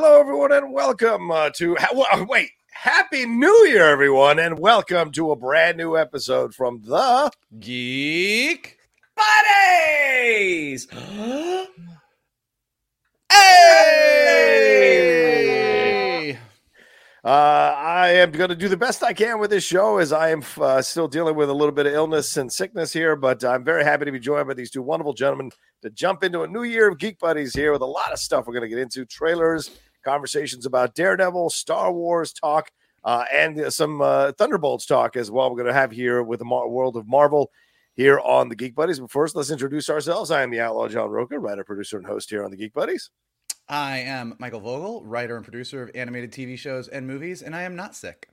Hello, everyone, and welcome uh, to. Ha- wait, Happy New Year, everyone, and welcome to a brand new episode from the Geek Buddies. Hey! Uh, I am going to do the best I can with this show as I am uh, still dealing with a little bit of illness and sickness here, but I'm very happy to be joined by these two wonderful gentlemen to jump into a new year of Geek Buddies here with a lot of stuff we're going to get into trailers, conversations about Daredevil, Star Wars talk, uh, and some uh, Thunderbolts talk as well. We're going to have here with the Mar- world of Marvel here on the Geek Buddies. But first, let's introduce ourselves. I am the Outlaw John Rocha, writer, producer, and host here on the Geek Buddies. I am Michael Vogel, writer and producer of animated TV shows and movies, and I am not sick.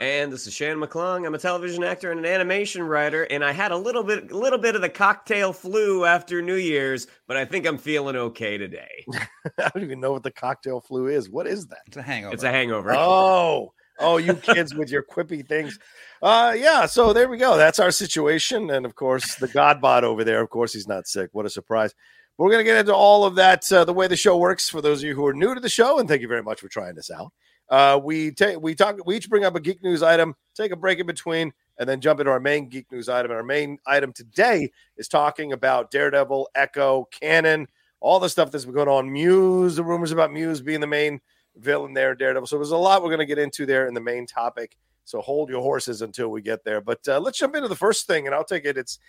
And this is Shannon McClung. I'm a television actor and an animation writer, and I had a little bit, little bit of the cocktail flu after New Year's, but I think I'm feeling okay today. I don't even know what the cocktail flu is. What is that? It's a hangover. It's a hangover. Oh, oh, you kids with your quippy things. Uh, yeah. So there we go. That's our situation, and of course, the Godbot over there. Of course, he's not sick. What a surprise. We're going to get into all of that. Uh, the way the show works for those of you who are new to the show, and thank you very much for trying this out. Uh, we take we talk we each bring up a geek news item, take a break in between, and then jump into our main geek news item. And our main item today is talking about Daredevil, Echo, Canon, all the stuff that's been going on. Muse, the rumors about Muse being the main villain there, Daredevil. So there's a lot we're going to get into there in the main topic. So hold your horses until we get there. But uh, let's jump into the first thing, and I'll take it. It's.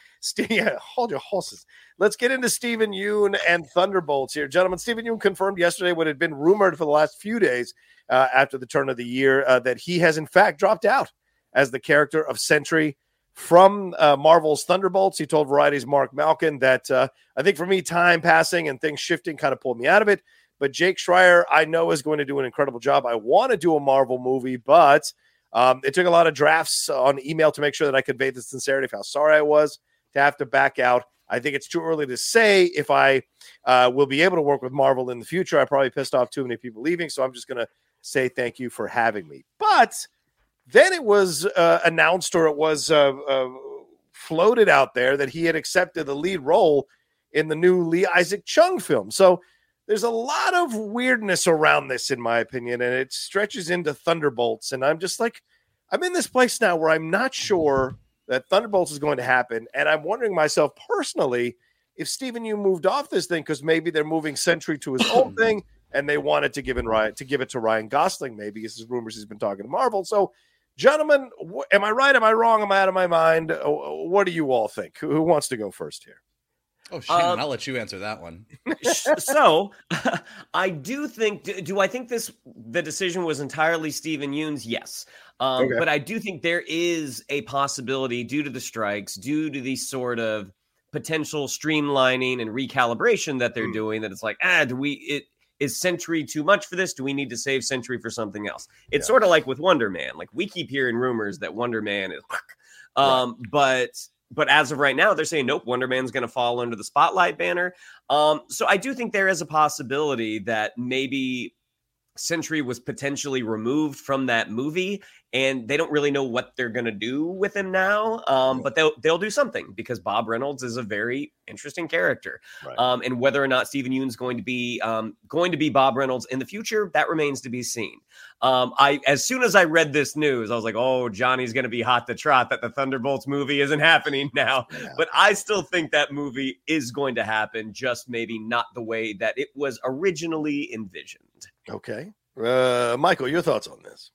Yeah, hold your horses. Let's get into Steven Yeun and Thunderbolts here, gentlemen. Steven Yeun confirmed yesterday what had been rumored for the last few days uh, after the turn of the year uh, that he has in fact dropped out as the character of Sentry from uh, Marvel's Thunderbolts. He told Variety's Mark Malkin that uh, I think for me, time passing and things shifting kind of pulled me out of it. But Jake Schreier, I know, is going to do an incredible job. I want to do a Marvel movie, but um, it took a lot of drafts on email to make sure that I conveyed the sincerity of how sorry I was to have to back out. I think it's too early to say if I uh, will be able to work with Marvel in the future. I probably pissed off too many people leaving, so I'm just going to say thank you for having me. But then it was uh, announced or it was uh, uh, floated out there that he had accepted the lead role in the new Lee Isaac Chung film. So there's a lot of weirdness around this, in my opinion, and it stretches into Thunderbolts. And I'm just like, I'm in this place now where I'm not sure that Thunderbolts is going to happen. And I'm wondering myself personally if Steven Yeun moved off this thing because maybe they're moving Sentry to his own thing and they wanted to give in Ryan to give it to Ryan Gosling, maybe as rumors he's been talking to Marvel. So, gentlemen, wh- am I right? Am I wrong? Am I out of my mind? Uh, What do you all think? Who wants to go first here? Oh, Shannon, Um, I'll let you answer that one. so I do think. Do, do I think this the decision was entirely Steven Yeun's? Yes, um, Okay. but I do think there is a possibility due to the strikes, due to the sort of potential streamlining and recalibration that they're Hmm. doing. That it's like, ah, do we it. Is Sentry too much for this? Do we need to save Sentry for something else? It's Yeah. sort of like with Wonder Man. Like we keep hearing rumors that Wonder Man is, um, but but as of right now, they're saying nope, Wonder Man's going to fall under the spotlight banner. Um, so I do think there is a possibility that maybe Sentry was potentially removed from that movie, and they don't really know what they're gonna do with him now. Um, but they'll they'll do something because Bob Reynolds is a very interesting character. Right. Um, and whether or not Steven Yeun's going to be um, going to be Bob Reynolds in the future, that remains to be seen. Um, I as soon as I read this news, I was like, "Oh, Johnny's going to be hot to trot that the Thunderbolts movie isn't happening now." Yeah. But I still think that movie is going to happen, just maybe not the way that it was originally envisioned. Okay. Uh, Michael, your thoughts on this?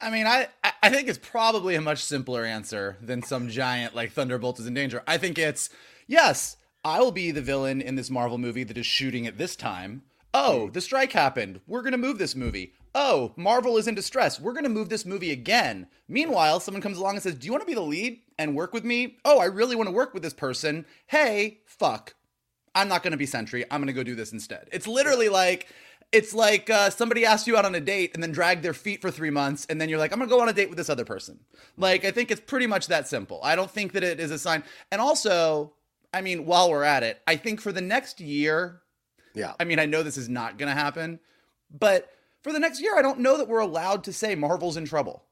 I mean, I I- think it's probably a much simpler answer than some giant like Thunderbolt is in danger. I think it's yes, I will be the villain in this Marvel movie that is shooting at this time. Oh, the strike happened. We're gonna move this movie. Oh, Marvel is in distress. We're gonna move this movie again. Meanwhile, someone comes along and says, "Do you want to be the lead and work with me?" Oh, I really want to work with this person. Hey, fuck. I'm not going to be Sentry. I'm going to go do this instead. It's literally like it's like uh, somebody asked you out on a date and then dragged their feet for three months, and then you're like, I'm to go on a date with this other person. Like I think it's pretty much that simple. I don't think that it is a sign. And also, I mean, while we're at it, I think for the next year, Yeah. I mean, I know this is not to happen, but for the next year, I don't know that we're allowed to say Marvel's in trouble,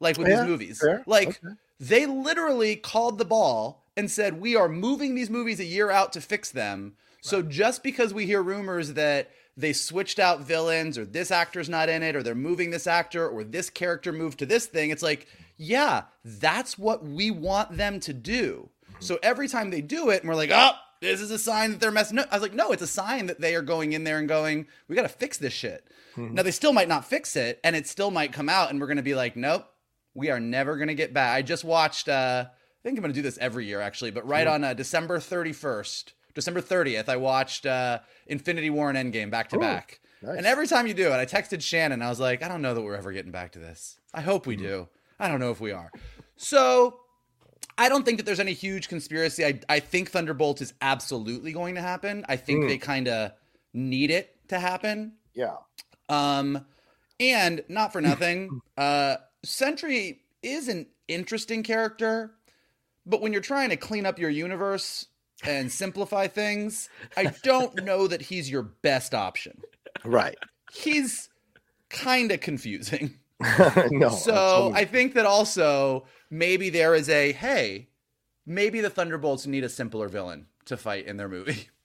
like with Yeah, these movies. fair. Like Okay. they literally called the ball and said, We are moving these movies a year out to fix them. So just because we hear rumors that they switched out villains or this actor's not in it or they're moving this actor or this character moved to this thing, it's like, yeah, that's what we want them to do. So every time they do it, and we're like, oh, this is a sign that they're messing up. I was like, no, it's a sign that they are going in there and going, we got to fix this shit. Now they still might not fix it, and it still might come out, and we're gonna be like, nope, we are never gonna get back. I just watched. uh I think I'm gonna do this every year, actually, but right on uh, December 31st, December 30th, I watched uh Infinity War and Endgame back to back. And every time you do it, I texted Shannon. I was like, I don't know that we're ever getting back to this. I hope we do. I don't know if we are. So I don't think that there's any huge conspiracy. I, I think Thunderbolt is absolutely going to happen. I think Mm. they kind of need it to happen. Yeah. Um, and not for nothing, uh, Sentry is an interesting character, but when you're trying to clean up your universe and simplify things, I don't know that he's your best option. Right. He's kind of confusing. no. so. I think that also maybe there is a hey, maybe the Thunderbolts need a simpler villain to fight in their movie.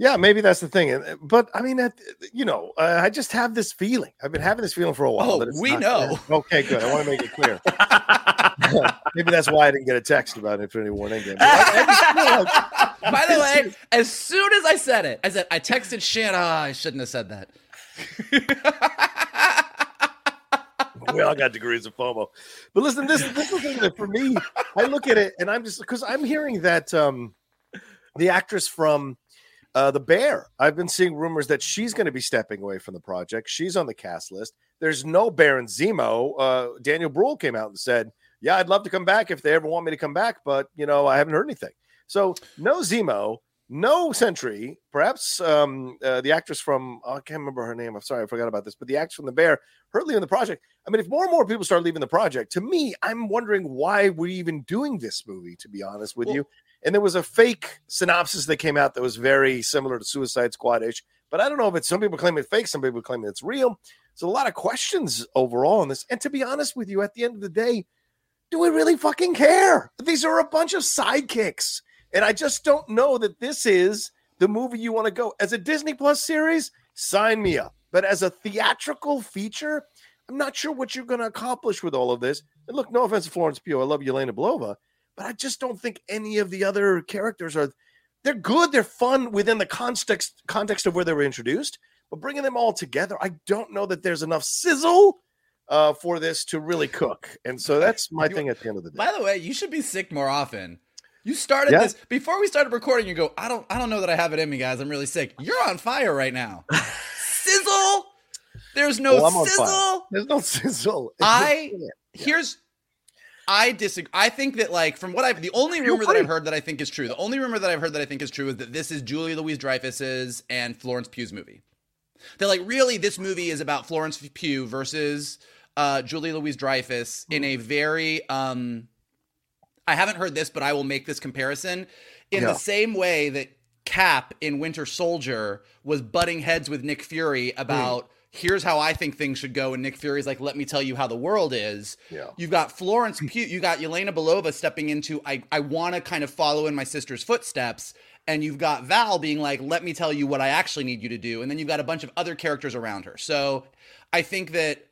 Yeah, maybe that's the thing. But I mean, you know, uh, I just have this feeling. I've been having this feeling for a while. Oh, that it's we know. Okay, good. I want to make it clear. maybe that's why I didn't get a text about Infinity War Endgame. But I, I like By the way, as soon as I said it, I said I texted Shan. Ah, I shouldn't have said that. we all got degrees of FOMO. But listen, this, this is the thing that for me, I look at it and I'm just because I'm hearing that um, the actress from uh, The Bear, I've been seeing rumors that she's going to be stepping away from the project. She's on the cast list. There's no Baron Zemo. Uh, Daniel Bruhl came out and said, Yeah, I'd love to come back if they ever want me to come back, but you know, I haven't heard anything. So no Zemo, no Sentry, perhaps um, uh, the actress from oh, I can't remember her name. I'm sorry, I forgot about this, but the actress from the Bear, her leaving the project. I mean, if more and more people start leaving the project, to me, I'm wondering why we're even doing this movie. To be honest with Well- you, and there was a fake synopsis that came out that was very similar to Suicide Squad ish, but I don't know if it's some people claim it's fake, some people claim it's real. So a lot of questions overall on this. And to be honest with you, at the end of the day, do we really fucking care? These are a bunch of sidekicks. And I just don't know that this is the movie you want to go. As a Disney Plus series, sign me up. But as a theatrical feature, I'm not sure what you're going to accomplish with all of this. And look, no offense to Florence Pugh. I love Yelena Belova, but I just don't think any of the other characters are they're good, they're fun within the context context of where they were introduced, but bringing them all together, I don't know that there's enough sizzle uh, for this to really cook. And so that's my You- thing at the end of the day. By the way, you should be sick more often. You started Yeah. this before we started recording. You go, I don't, I don't know that I have it in me, guys. I'm really sick. You're on fire right now. Sizzle. There's no Well, sizzle. There's no sizzle. I here's I disagree. I think that like from what I've the only rumor that. I've heard that I think is true. The only rumor that I've heard that I think is true is that this is Julia Louis-Dreyfus's and Florence Pugh's movie. That like really this movie is about Florence Pugh versus uh, Julie Louis-Dreyfus in a very um I haven't heard this, but I will make this comparison in Yeah. the same way that Cap in Winter Soldier was butting heads with Nick Fury about here's how I think things should go. And Nick Fury's like, let me tell you how the world is. Yeah. You've got Florence Pugh, you got Yelena Belova stepping into, I, I want to kind of follow in my sister's footsteps. And you've got Val being like, let me tell you what I actually need you to do. And then you've got a bunch of other characters around her. So I think that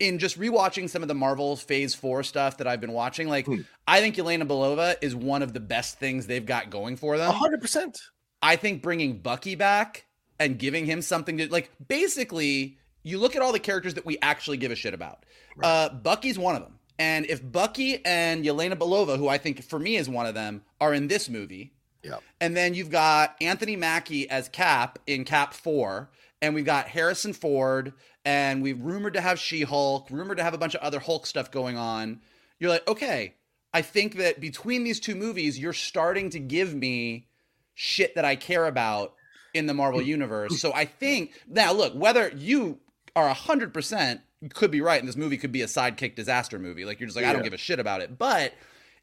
in just rewatching some of the Marvel Phase Four stuff that I've been watching, like Hmm. I think Yelena Belova is one of the best things they've got going for them. hundred percent. I think bringing Bucky back and giving him something to like basically you look at all the characters that we actually give a shit about. Uh, Bucky's one of them. And if Bucky and Yelena Belova, who I think for me is one of them, are in this movie, Yeah. and then you've got Anthony Mackie as Cap in Cap 4, and we've got Harrison Ford, and we've rumored to have She Hulk, rumored to have a bunch of other Hulk stuff going on. You're like, okay, I think that between these two movies, you're starting to give me shit that I care about in the Marvel universe. So I think now look, whether you are hundred percent could be right, and this movie could be a sidekick disaster movie. Like you're just like, I don't give a shit about it. But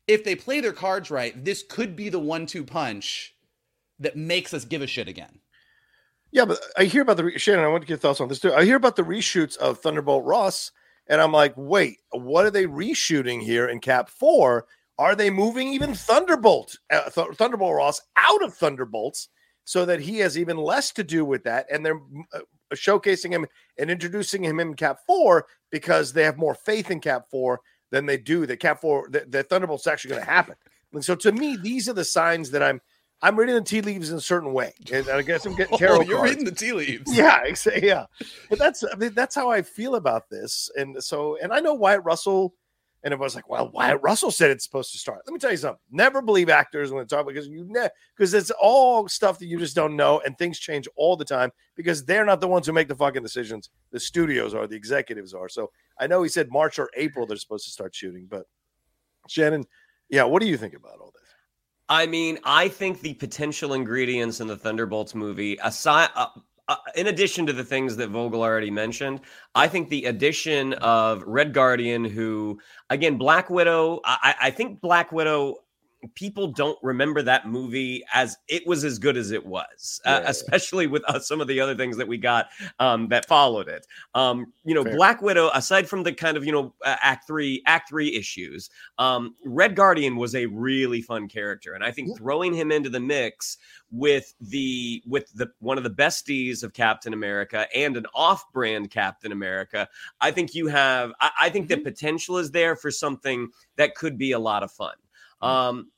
if they play their cards right, this could be the one-two punch that makes us give a shit again. Yeah, but I hear about the re- Shannon. I want to get thoughts on this too. I hear about the reshoots of Thunderbolt Ross, and I'm like, wait, what are they reshooting here in Cap Four? Are they moving even Thunderbolt, uh, Th- Thunderbolt Ross out of Thunderbolts so that he has even less to do with that, and they're uh, showcasing him and introducing him in Cap Four because they have more faith in Cap Four than they do that Cap Four that the Thunderbolt's actually going to happen. And so, to me, these are the signs that I'm I'm reading the tea leaves in a certain way, and I guess I'm getting oh, tarot Oh, you're cards. reading the tea leaves. Yeah, yeah. But that's I mean that's how I feel about this. And so and I know Wyatt Russell and everyone's like, well, Wyatt Russell said it's supposed to start. Let me tell you something. Never believe actors when they talk because you ne- because it's all stuff that you just don't know and things change all the time because they're not the ones who make the fucking decisions. The studios are, the executives are. So I know he said March or April they're supposed to start shooting, but Shannon, yeah, what do you think about all? I mean, I think the potential ingredients in the Thunderbolts movie, aside, uh, uh, in addition to the things that Vogel already mentioned, I think the addition of Red Guardian, who again, Black Widow, I, I think Black Widow. People don't remember that movie as it was as good as it was, uh, especially with uh, some of the other things that we got um, that followed it. Um, you know, Fair. Black Widow, aside from the kind of you know uh, Act three, Act three issues, um, Red Guardian was a really fun character, and I think Yeah. throwing him into the mix with the with the one of the besties of Captain America and an off-brand Captain America, I think you have. I, I think Mm-hmm. the potential is there for something that could be a lot of fun. Um,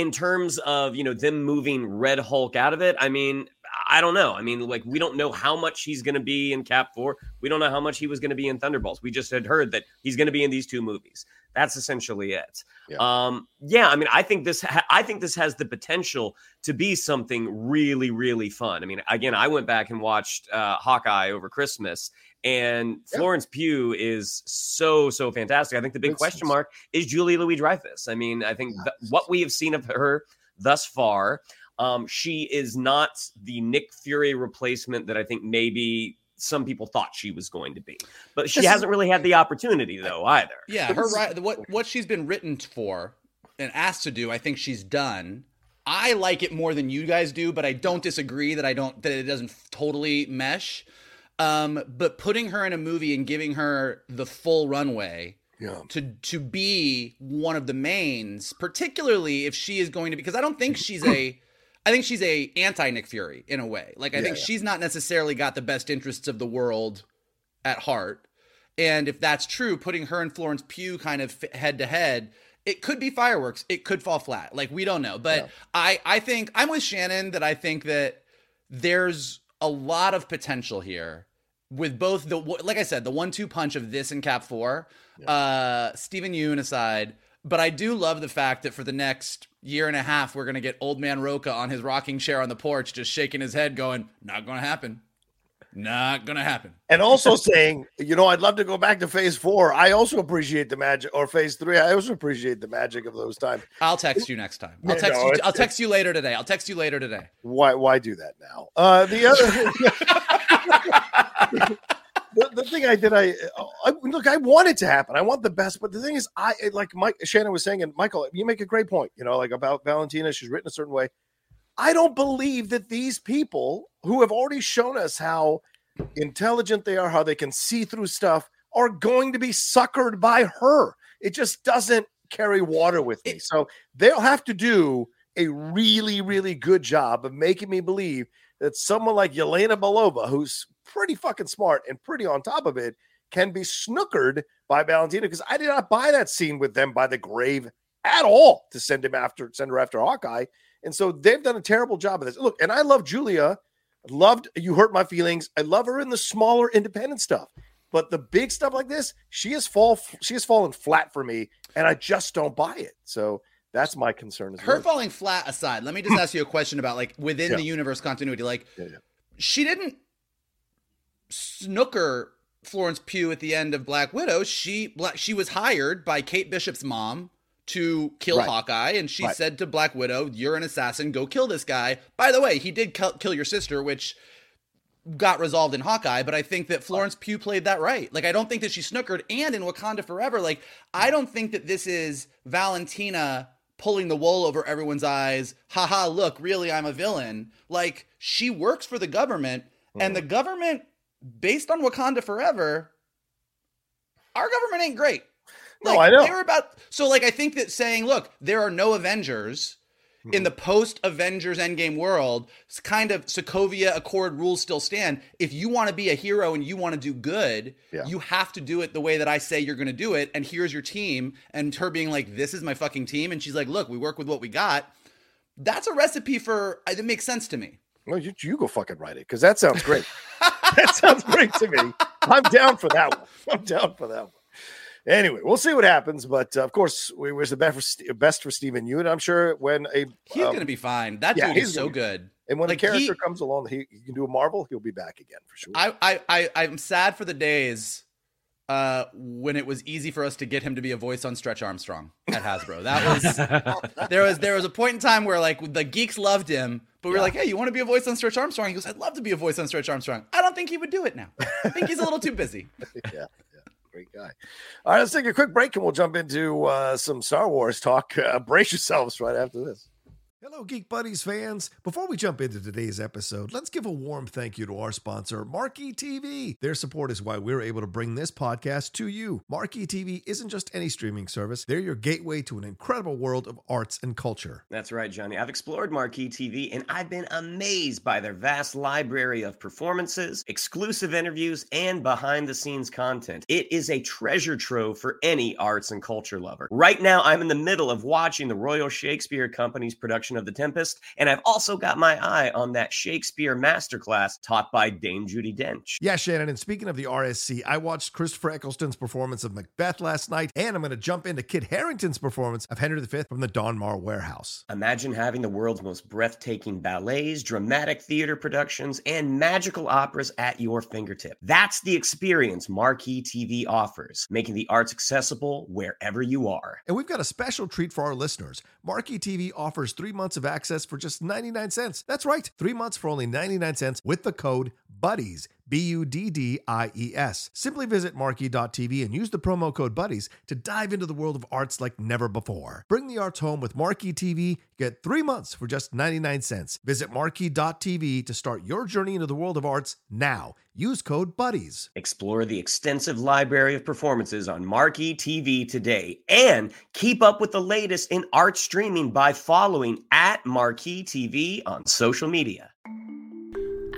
in terms of you know them moving Red Hulk out of it, I mean, I don't know. I mean, like we don't know how much he's going to be in Cap Four. We don't know how much he was going to be in Thunderbolts. We just had heard that he's going to be in these two movies. That's essentially it. Yeah. Um, yeah. I mean, I think this. Ha- I think this has the potential to be something really, really fun. I mean, again, I went back and watched uh, Hawkeye over Christmas, and Yeah. Florence Pugh is so so fantastic. I think the big Makes question sense. mark is Julie Louis-Dreyfus. I mean, I think th- what we have seen of her thus far, um, she is not the Nick Fury replacement that I think maybe some people thought she was going to be. But she This hasn't really had the opportunity though either. Yeah, her right. What what she's been written for and asked to do, I think she's done. I like it more than you guys do, but I don't disagree that I don't that it doesn't totally mesh. Um, but putting her in a movie and giving her the full runway Yeah. to to be one of the mains, particularly if she is going to be because I don't think she's a I think she's a anti Nick Fury in a way. Like I Yeah, think yeah. she's not necessarily got the best interests of the world at heart. And if that's true, putting her and Florence Pugh kind of head to head, it could be fireworks. It could fall flat. Like we don't know. But Yeah. I I think I'm with Shannon that I think that there's a lot of potential here with both the like I said, the one-two punch of this and Cap Four, uh, Steven Yeun aside. But I do love the fact that for the next year and a half, we're gonna get old man Rocha on his rocking chair on the porch, just shaking his head, going, "Not gonna happen, not gonna happen." and also saying, you know, I'd love to go back to phase four. I also appreciate the magic, or phase three. I also appreciate the magic of those times. I'll text you next time. I'll text no, you. I'll text you later today. I'll text you later today. Why? Why do that now? Uh, the other. The, the thing I did, I, I look, I want it to happen. I want the best, but the thing is, I like Mike Shannon was saying, and Michael, you make a great point. You know, like about Valentina, she's written a certain way. I don't believe that these people who have already shown us how intelligent they are, how they can see through stuff, are going to be suckered by her. It just doesn't carry water with me. So they'll have to do a really, really good job of making me believe that someone like Yelena Belova, who's pretty fucking smart and pretty on top of it, can be snookered by Valentina. Because I did not buy that scene with them by the grave at all to send him after send her after Hawkeye. And so they've done a terrible job of this. Look, and I love Julia. Loved you hurt my feelings. I love her in the smaller independent stuff. But the big stuff like this, she has fall she has fallen flat for me, and I just don't buy it. So that's my concern. Her well. falling flat aside, let me just ask you a question about like within yeah. the universe continuity. Like, yeah, yeah. she didn't snooker Florence Pugh at the end of Black Widow. She she was hired by Kate Bishop's mom to kill right. Hawkeye, and she right. said to Black Widow, "You're an assassin. Go kill this guy." By the way, he did kill your sister, which got resolved in Hawkeye, but I think that Florence Pugh played that right. Like I don't think that she snookered and in Wakanda Forever, like I don't think that this is Valentina pulling the wool over everyone's eyes. Haha, look, really I'm a villain. Like she works for the government mm. and the government based on Wakanda Forever our government ain't great. Like, no, I know. They were about so like I think that saying, look, there are no Avengers Mm-hmm. In the post Avengers Endgame world, it's kind of Sokovia Accord rules still stand. If you want to be a hero and you want to do good, yeah. you have to do it the way that I say you're going to do it. And here's your team. And her being like, this is my fucking team. And she's like, look, we work with what we got. That's a recipe for, it makes sense to me. Well, you, you go fucking write it because that sounds great. that sounds great to me. I'm down for that one. I'm down for that one. Anyway, we'll see what happens. But uh, of course, we wish the best for, best for Steven Yeun. I'm sure when a he's um, going to be fine. That yeah, dude is so good. And when like a character he, comes along, he, he, can do a Marvel. He'll be back again for sure. I I, I I'm sad for the days uh, when it was easy for us to get him to be a voice on Stretch Armstrong at Hasbro. That was there was there was a point in time where like the geeks loved him, but we were like, "Hey, you want to be a voice on Stretch Armstrong?" He goes, "I'd love to be a voice on Stretch Armstrong." I don't think he would do it now. I think he's a little too busy. yeah. Great guy. All right, let's take a quick break and we'll jump into uh, some Star Wars talk. Uh, brace yourselves right after this. Hello, Geek Buddies fans. Before we jump into today's episode, let's give a warm thank you to our sponsor, Marquee TV. Their support is why we're able to bring this podcast to you. Marquee TV isn't just any streaming service, they're your gateway to an incredible world of arts and culture. That's right, Johnny. I've explored Marquee TV and I've been amazed by their vast library of performances, exclusive interviews, and behind the scenes content. It is a treasure trove for any arts and culture lover. Right now, I'm in the middle of watching the Royal Shakespeare Company's production of The Tempest. And I've also got my eye on that Shakespeare masterclass taught by Dame Judi Dench. Yeah, Shannon. And speaking of the RSC, I watched Christopher Eccleston's performance of Macbeth last night, and I'm going to jump into Kit Harington's performance of Henry V from the Donmar Warehouse. Imagine having the world's most breathtaking ballets, dramatic theater productions, and magical operas at your fingertip. That's the experience Marquee TV offers, making the arts accessible wherever you are. And we've got a special treat for our listeners. Marquee TV offers three months of access for just 99 cents. That's right, three months for only 99 cents with the code BUDDIES. B U D D I E S. Simply visit marquee.tv and use the promo code BUDDIES to dive into the world of arts like never before. Bring the arts home with Marquee TV. Get three months for just 99 cents. Visit marquee.tv to start your journey into the world of arts now. Use code BUDDIES. Explore the extensive library of performances on Marquee TV today and keep up with the latest in art streaming by following at Marquee TV on social media.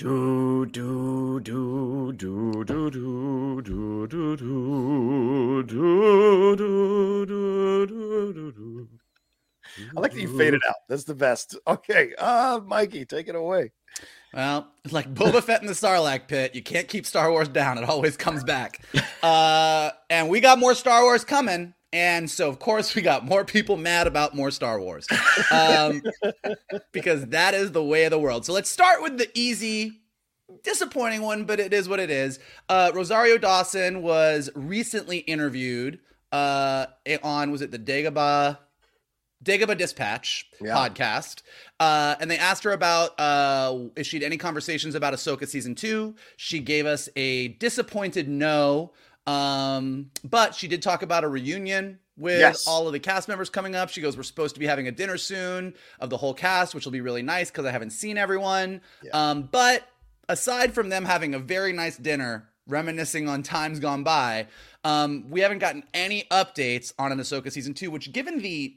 Do do do do do do do do do do do do do do do. I like that you faded out. That's the best. Okay, uh, Mikey, take it away. Well, it's like Boba Fett in the Sarlacc pit, you can't keep Star Wars down. It always comes back. Uh, and we got more Star Wars coming. And so, of course, we got more people mad about more Star Wars um, because that is the way of the world. So let's start with the easy, disappointing one, but it is what it is. Uh, Rosario Dawson was recently interviewed uh, on, was it the Dagobah? Dagobah Dispatch Yeah. podcast, uh, and they asked her about uh, if she had any conversations about Ahsoka season two. She gave us a disappointed no, um, but she did talk about a reunion with Yes. all of the cast members coming up. She goes, "We're supposed to be having a dinner soon of the whole cast, which will be really nice because I haven't seen everyone." Um, but aside from them having a very nice dinner, reminiscing on times gone by, um, we haven't gotten any updates on an Ahsoka season two. Which, given the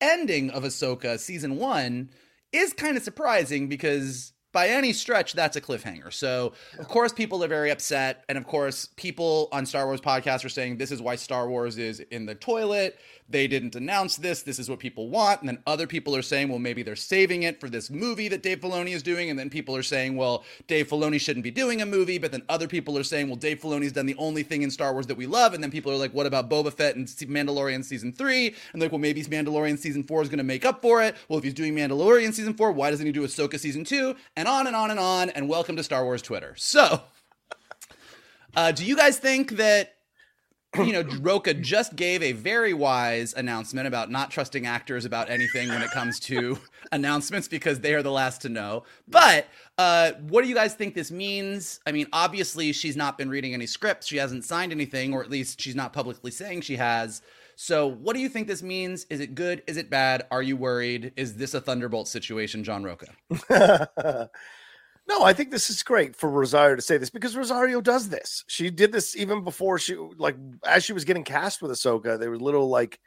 ending of Ahsoka season one is kind of surprising because by any stretch that's a cliffhanger. So of course people are very upset, and of course people on Star Wars podcasts are saying this is why Star Wars is in the toilet. They didn't announce this. This is what people want. And then other people are saying, well, maybe they're saving it for this movie that Dave Filoni is doing. And then people are saying, well, Dave Filoni shouldn't be doing a movie. But then other people are saying, well, Dave Filoni's done the only thing in Star Wars that we love. And then people are like, what about Boba Fett and Mandalorian season three? And like, well, maybe Mandalorian season four is going to make up for it. Well, if he's doing Mandalorian season four, why doesn't he do Ahsoka season two? And on and on and on. And welcome to Star Wars Twitter. So, uh, do you guys think that you know, Rocha just gave a very wise announcement about not trusting actors about anything when it comes to announcements because they are the last to know. But uh, what do you guys think this means? I mean, obviously, she's not been reading any scripts. She hasn't signed anything, or at least she's not publicly saying she has. So, what do you think this means? Is it good? Is it bad? Are you worried? Is this a Thunderbolt situation, John Rocha? no, I think this is great for Rosario to say this because Rosario does this. She did this even before she like as she was getting cast with Ahsoka. There was little like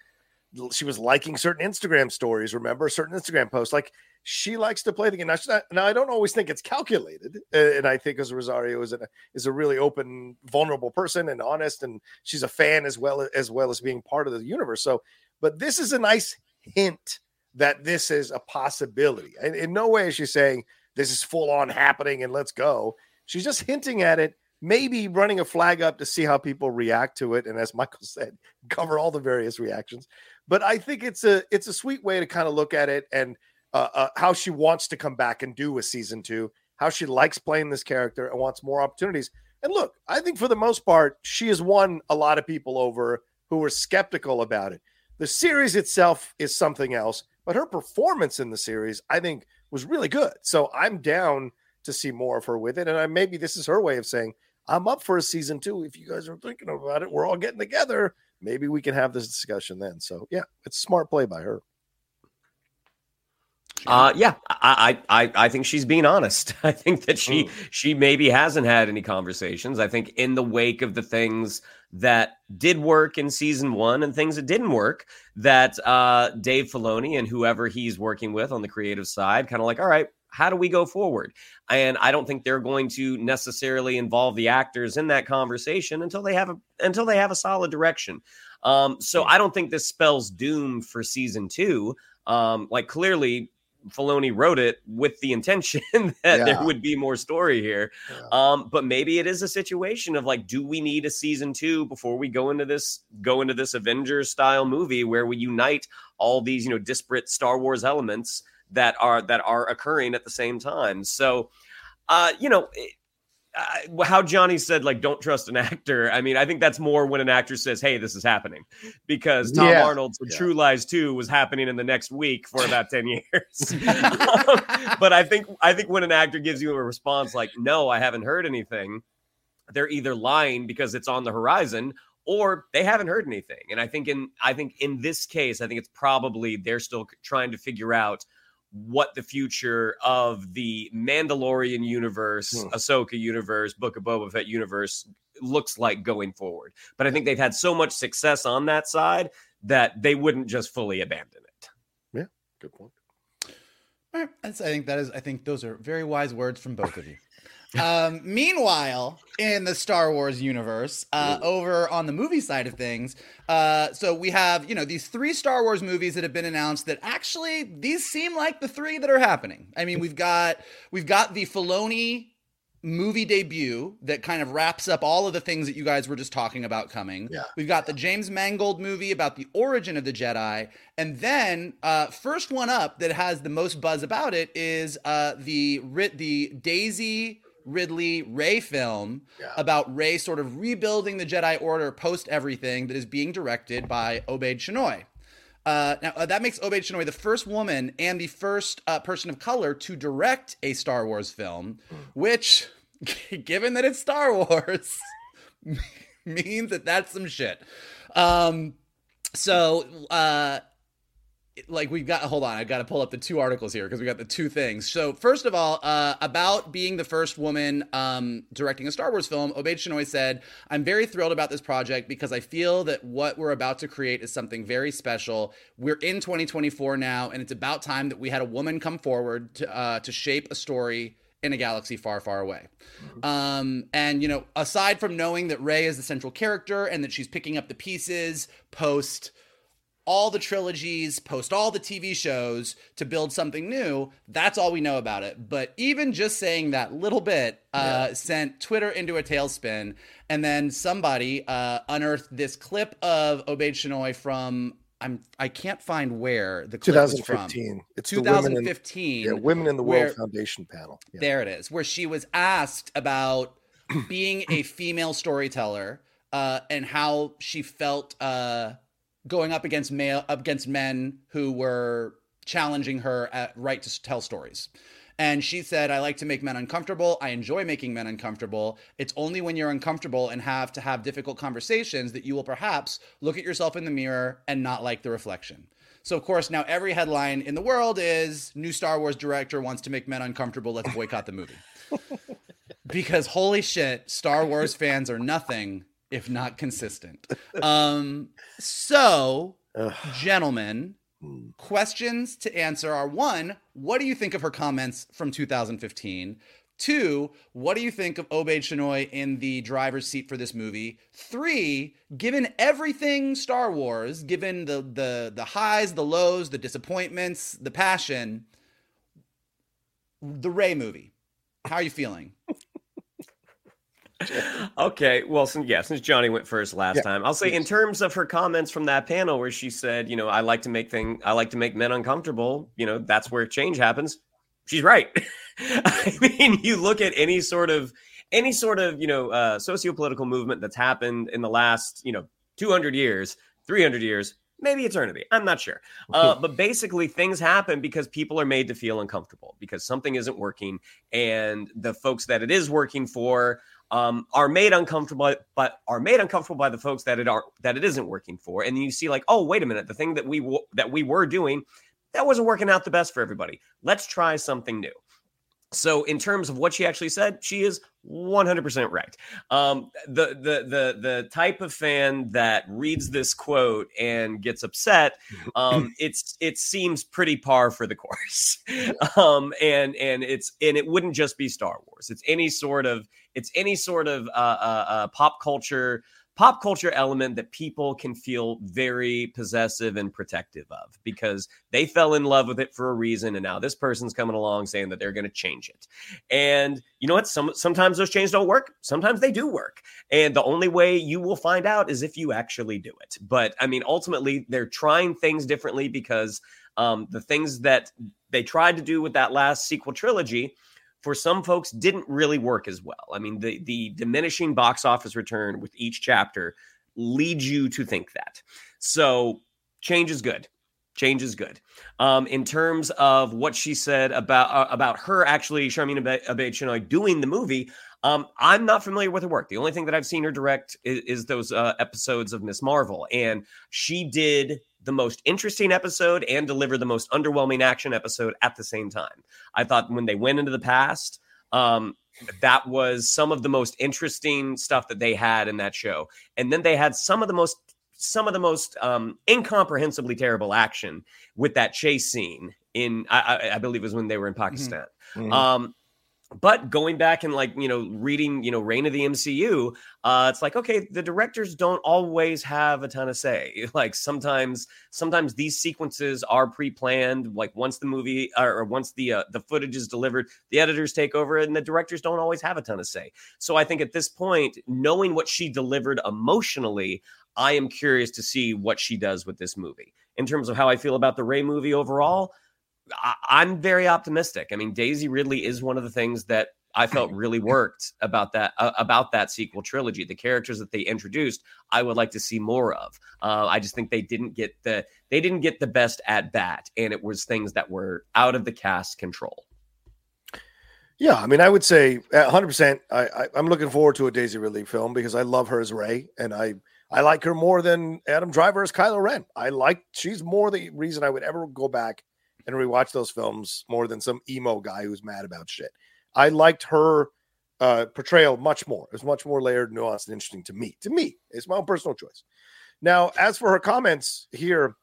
she was liking certain Instagram stories. Remember certain Instagram posts. Like she likes to play the game. Now, not- now I don't always think it's calculated, and I think as Rosario is a is a really open, vulnerable person and honest, and she's a fan as well as well as being part of the universe. So, but this is a nice hint that this is a possibility. In no way is she saying this is full on happening and let's go. She's just hinting at it, maybe running a flag up to see how people react to it. And as Michael said, cover all the various reactions. But I think it's a it's a sweet way to kind of look at it and uh, uh, how she wants to come back and do with season two, how she likes playing this character and wants more opportunities. And look, I think for the most part, she has won a lot of people over who were skeptical about it. The series itself is something else, but her performance in the series, I think, was really good. So I'm down to see more of her with it. And I, maybe this is her way of saying, I'm up for a season two. If you guys are thinking about it, we're all getting together. Maybe we can have this discussion then. So yeah, it's a smart play by her. Uh, yeah, I, I, I- I think she's being honest. I think that she, Mm. she maybe hasn't had any conversations. I think in the wake of the things that did work in season one and things that didn't work, that uh, Dave Filoni and whoever he's working with on the creative side, kind of like, all right, how do we go forward? And I don't think they're going to necessarily involve the actors in that conversation until they have a until they have a solid direction. Um, so I don't think this spells doom for season two. Um, like clearly, Filoni wrote it with the intention that Yeah. there would be more story here. Yeah. Um, but maybe it is a situation of like, do we need a season two before we go into this go into this Avengers style movie where we unite all these you know disparate Star Wars elements that are that are occurring at the same time? So, uh, you know. It, uh, how Johnny said, like, don't trust an actor. I mean, I think that's more when an actor says, "Hey, this is happening," because Tom Yeah. Arnold's Yeah. True Lies Two was happening in the next week for about ten years. Um, but I think I think when an actor gives you a response like, "No, I haven't heard anything," they're either lying because it's on the horizon or they haven't heard anything. And I think in I think in this case, I think it's probably they're still trying to figure out what the future of the Mandalorian universe, Hmm. Ahsoka universe, Book of Boba Fett universe looks like going forward. But I think they've had so much success on that side that they wouldn't just fully abandon it. Yeah, good point. All right, I think that is. I think those are very wise words from both of you. Um, meanwhile, in the Star Wars universe, uh, over on the movie side of things, uh, so we have you know these three Star Wars movies that have been announced. That actually these seem like the three that are happening. I mean, we've got we've got the Filoni movie debut that kind of wraps up all of the things that you guys were just talking about coming. Yeah. We've got the James Mangold movie about the origin of the Jedi, and then uh, first one up that has the most buzz about it is uh, the the Daisy Ridley Rey film Yeah. about Rey sort of rebuilding the Jedi Order post everything that is being directed by Obaid Chinoy. Uh, now uh, that makes Obaid Chinoy the first woman and the first uh, person of color to direct a Star Wars film, which, given that it's Star Wars, means that that's some shit. Um, so, uh, like we've got hold on i've got to pull up the two articles here because we got the two things. So first of all uh, about being the first woman um, directing a star wars film obaid chinoy said i'm very thrilled about this project because i feel that what we're about to create is something very special. We're in 2024 now and it's about time that we had a woman come forward to, uh, to shape a story in a galaxy far, far away. Um, and, you know, aside from knowing that Rey is the central character and that she's picking up the pieces post all the trilogies, post all the TV shows to build something new, that's all we know about it. But even just saying that little bit uh, sent Twitter into a tailspin. And then somebody uh, unearthed this clip of Obaid Chinoy from. I'm I can't find where the clip was from. 2015. It's the women in, 2015. yeah, Women in the where- World Foundation panel. Yeah. There it is, where she was asked about being a female storyteller uh, and how she felt uh, going up against male up against men who were challenging her at right to tell stories. And she said, I like to make men uncomfortable. I enjoy making men uncomfortable. It's only when you're uncomfortable and have to have difficult conversations that you will perhaps look at yourself in the mirror and not like the reflection. So, of course, now every headline in the world is new Star Wars director wants to make men uncomfortable. Let's boycott the movie. because holy shit, Star Wars fans are nothing if not consistent. Um, so, Ugh. gentlemen, Hmm. questions to answer are one, what do you think of her comments from 2015? Two, what do you think of Obaid Chinoy in the driver's seat for this movie? Three, given everything Star Wars, given the the the highs, the lows, the disappointments, the passion, the Rey movie. How are you feeling? Okay, well, since yeah, since Johnny went first last Yeah, time, I'll say in terms of her comments from that panel where she said, you know, I like to make thing, I like to make men uncomfortable. You know, that's where change happens. She's right. I mean, you look at any sort of any sort of you know uh, socio-political movement that's happened in the last you know 200 years, 300 years, maybe eternity. I'm not sure. Uh, but basically, things happen because people are made to feel uncomfortable because something isn't working, and the folks that it is working for um, are made uncomfortable, but are made uncomfortable by the folks that it are that it isn't working for. And you see, like, oh, wait a minute, the thing that we w- that we were doing that wasn't working out the best for everybody. Let's try something new. So, in terms of what she actually said, she is 100% right. Um, the the the the type of fan that reads this quote and gets upset, um, it's it seems pretty par for the course. um, and and it's and it wouldn't just be Star Wars. It's any sort of it's any sort of uh, uh, uh, pop culture pop culture element that people can feel very possessive and protective of because they fell in love with it for a reason and now this person's coming along saying that they're going to change it. And you know what? Some sometimes those changes don't work. Sometimes they do work. And the only way you will find out is if you actually do it. But i mean ultimately they're trying things differently because um, the things that they tried to do with that last sequel trilogy for some folks didn't really work as well. I mean, the the diminishing box office return with each chapter leads you to think that. So change is good. Change is good. Um, in terms of what she said about uh, about her actually, Sharmeen Obaid Chinoy doing the movie, um, I'm not familiar with her work. The only thing that I've seen her direct is, is those uh, episodes of Miss Marvel, and she did the most interesting episode and deliver the most underwhelming action episode at the same time. I thought when they went into the past, um, that was some of the most interesting stuff that they had in that show, and then they had some of the most some of the most um, incomprehensibly terrible action with that chase scene in I, I believe it was when they were in mm-hmm. Pakistan. Mm-hmm. Um, but going back and like you know reading you know reign of the mcu uh it's like okay the directors don't always have a ton of say. Like sometimes sometimes these sequences are pre-planned like once the movie or once the uh, the footage is delivered the editors take over and the directors don't always have a ton of say. So i think at this point knowing what she delivered emotionally i am curious to see what she does with this movie. In terms of how i feel about the Rey movie overall I, am very optimistic. I mean, Daisy Ridley is one of the things that I felt really worked about that uh, about that sequel trilogy. The characters that they introduced, I would like to see more of. Uh, I just think they didn't get the they didn't get the best at bat, and it was things that were out of the cast control. Yeah, I mean, I would say 100. percent I, I I'm looking forward to a Daisy Ridley film because I love her as Rey, and I I like her more than Adam Driver as Kylo Ren. I like she's more the reason I would ever go back and rewatch those films more than some emo guy who's mad about shit. I liked her uh, portrayal much more. It was much more layered, nuanced, and interesting to me. To me, it's my own personal choice. Now, as for her comments here,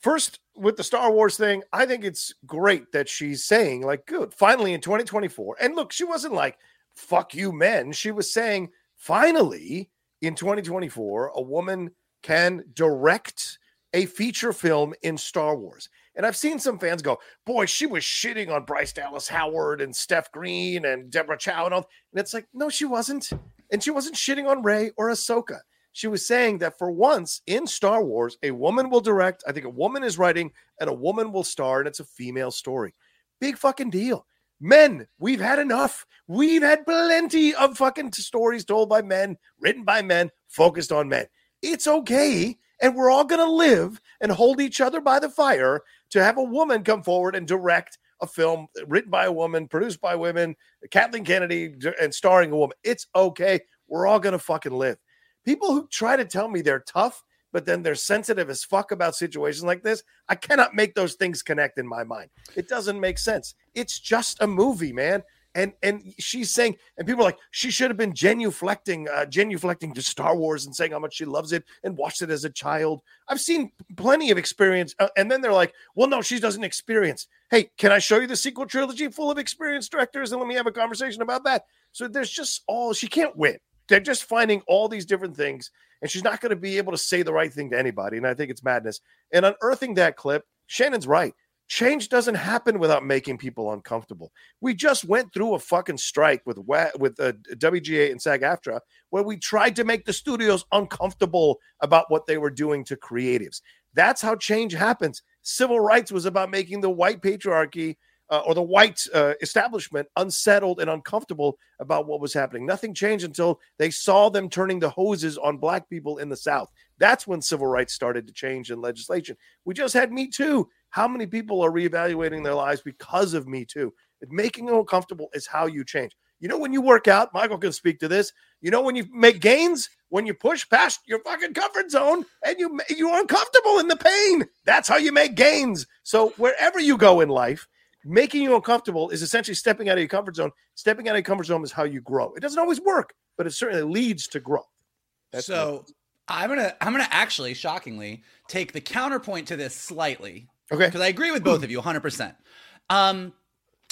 first with the Star Wars thing, I think it's great that she's saying, like, good, finally in 2024. And look, she wasn't like, fuck you, men. She was saying, finally in 2024, a woman can direct a feature film in Star Wars. And I've seen some fans go, boy, she was shitting on Bryce Dallas Howard and Steph Green and Deborah Chow and all. And it's like, no, she wasn't. And she wasn't shitting on Rey or Ahsoka. She was saying that for once in Star Wars, a woman will direct, I think a woman is writing, and a woman will star, and it's a female story. Big fucking deal. Men, we've had enough. We've had plenty of fucking stories told by men, written by men, focused on men. It's okay and we're all going to live and hold each other by the fire to have a woman come forward and direct a film written by a woman, produced by women, Kathleen Kennedy, and starring a woman. It's okay. We're all going to fucking live. People who try to tell me they're tough, but then they're sensitive as fuck about situations like this, I cannot make those things connect in my mind. It doesn't make sense. It's just a movie, man and and she's saying, and people are like, she should have been genuflecting, uh, genuflecting to Star Wars and saying how much she loves it and watched it as a child. I've seen plenty of experience, uh, and then they're like, well, no, she doesn't experience. Hey, can I show you the sequel trilogy full of experienced directors and let me have a conversation about that? So there's just all she can't win. They're just finding all these different things, and she's not going to be able to say the right thing to anybody. And I think it's madness. And unearthing that clip, Shannon's right. Change doesn't happen without making people uncomfortable. We just went through a fucking strike with with uh, WGA and SAG-AFTRA where we tried to make the studios uncomfortable about what they were doing to creatives. That's how change happens. Civil rights was about making the white patriarchy uh, or the white uh, establishment unsettled and uncomfortable about what was happening. Nothing changed until they saw them turning the hoses on black people in the South. That's when civil rights started to change in legislation. We just had Me Too. How many people are reevaluating their lives because of Me Too? Making them uncomfortable is how you change. You know, when you work out, Michael can speak to this. You know, when you make gains, when you push past your fucking comfort zone and you you're uncomfortable in the pain. That's how you make gains. So wherever you go in life, making you uncomfortable is essentially stepping out of your comfort zone. Stepping out of your comfort zone is how you grow. It doesn't always work, but it certainly leads to growth. That's so I'm gonna I'm gonna actually shockingly take the counterpoint to this slightly Okay. Because I agree with both of you 100%. Um,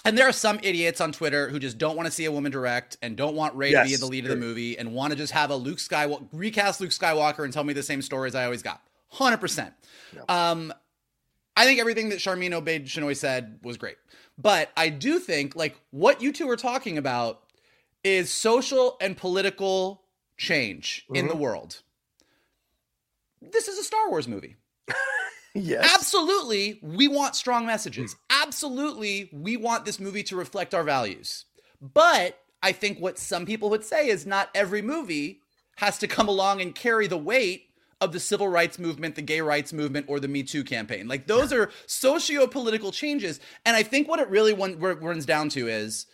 and there are some idiots on Twitter who just don't want to see a woman direct and don't want Rey yes, to be the lead of the movie and want to just have a Luke Skywalker recast Luke Skywalker and tell me the same stories I always got. 100%. Um, I think everything that Sharmeen Obaid Chinoy said was great. But I do think like what you two are talking about is social and political change mm-hmm. in the world. This is a Star Wars movie. Yes. Absolutely, we want strong messages. Hmm. Absolutely, we want this movie to reflect our values. But I think what some people would say is not every movie has to come along and carry the weight of the civil rights movement, the gay rights movement, or the Me Too campaign. Like those are socio-political changes. And I think what it really runs down to is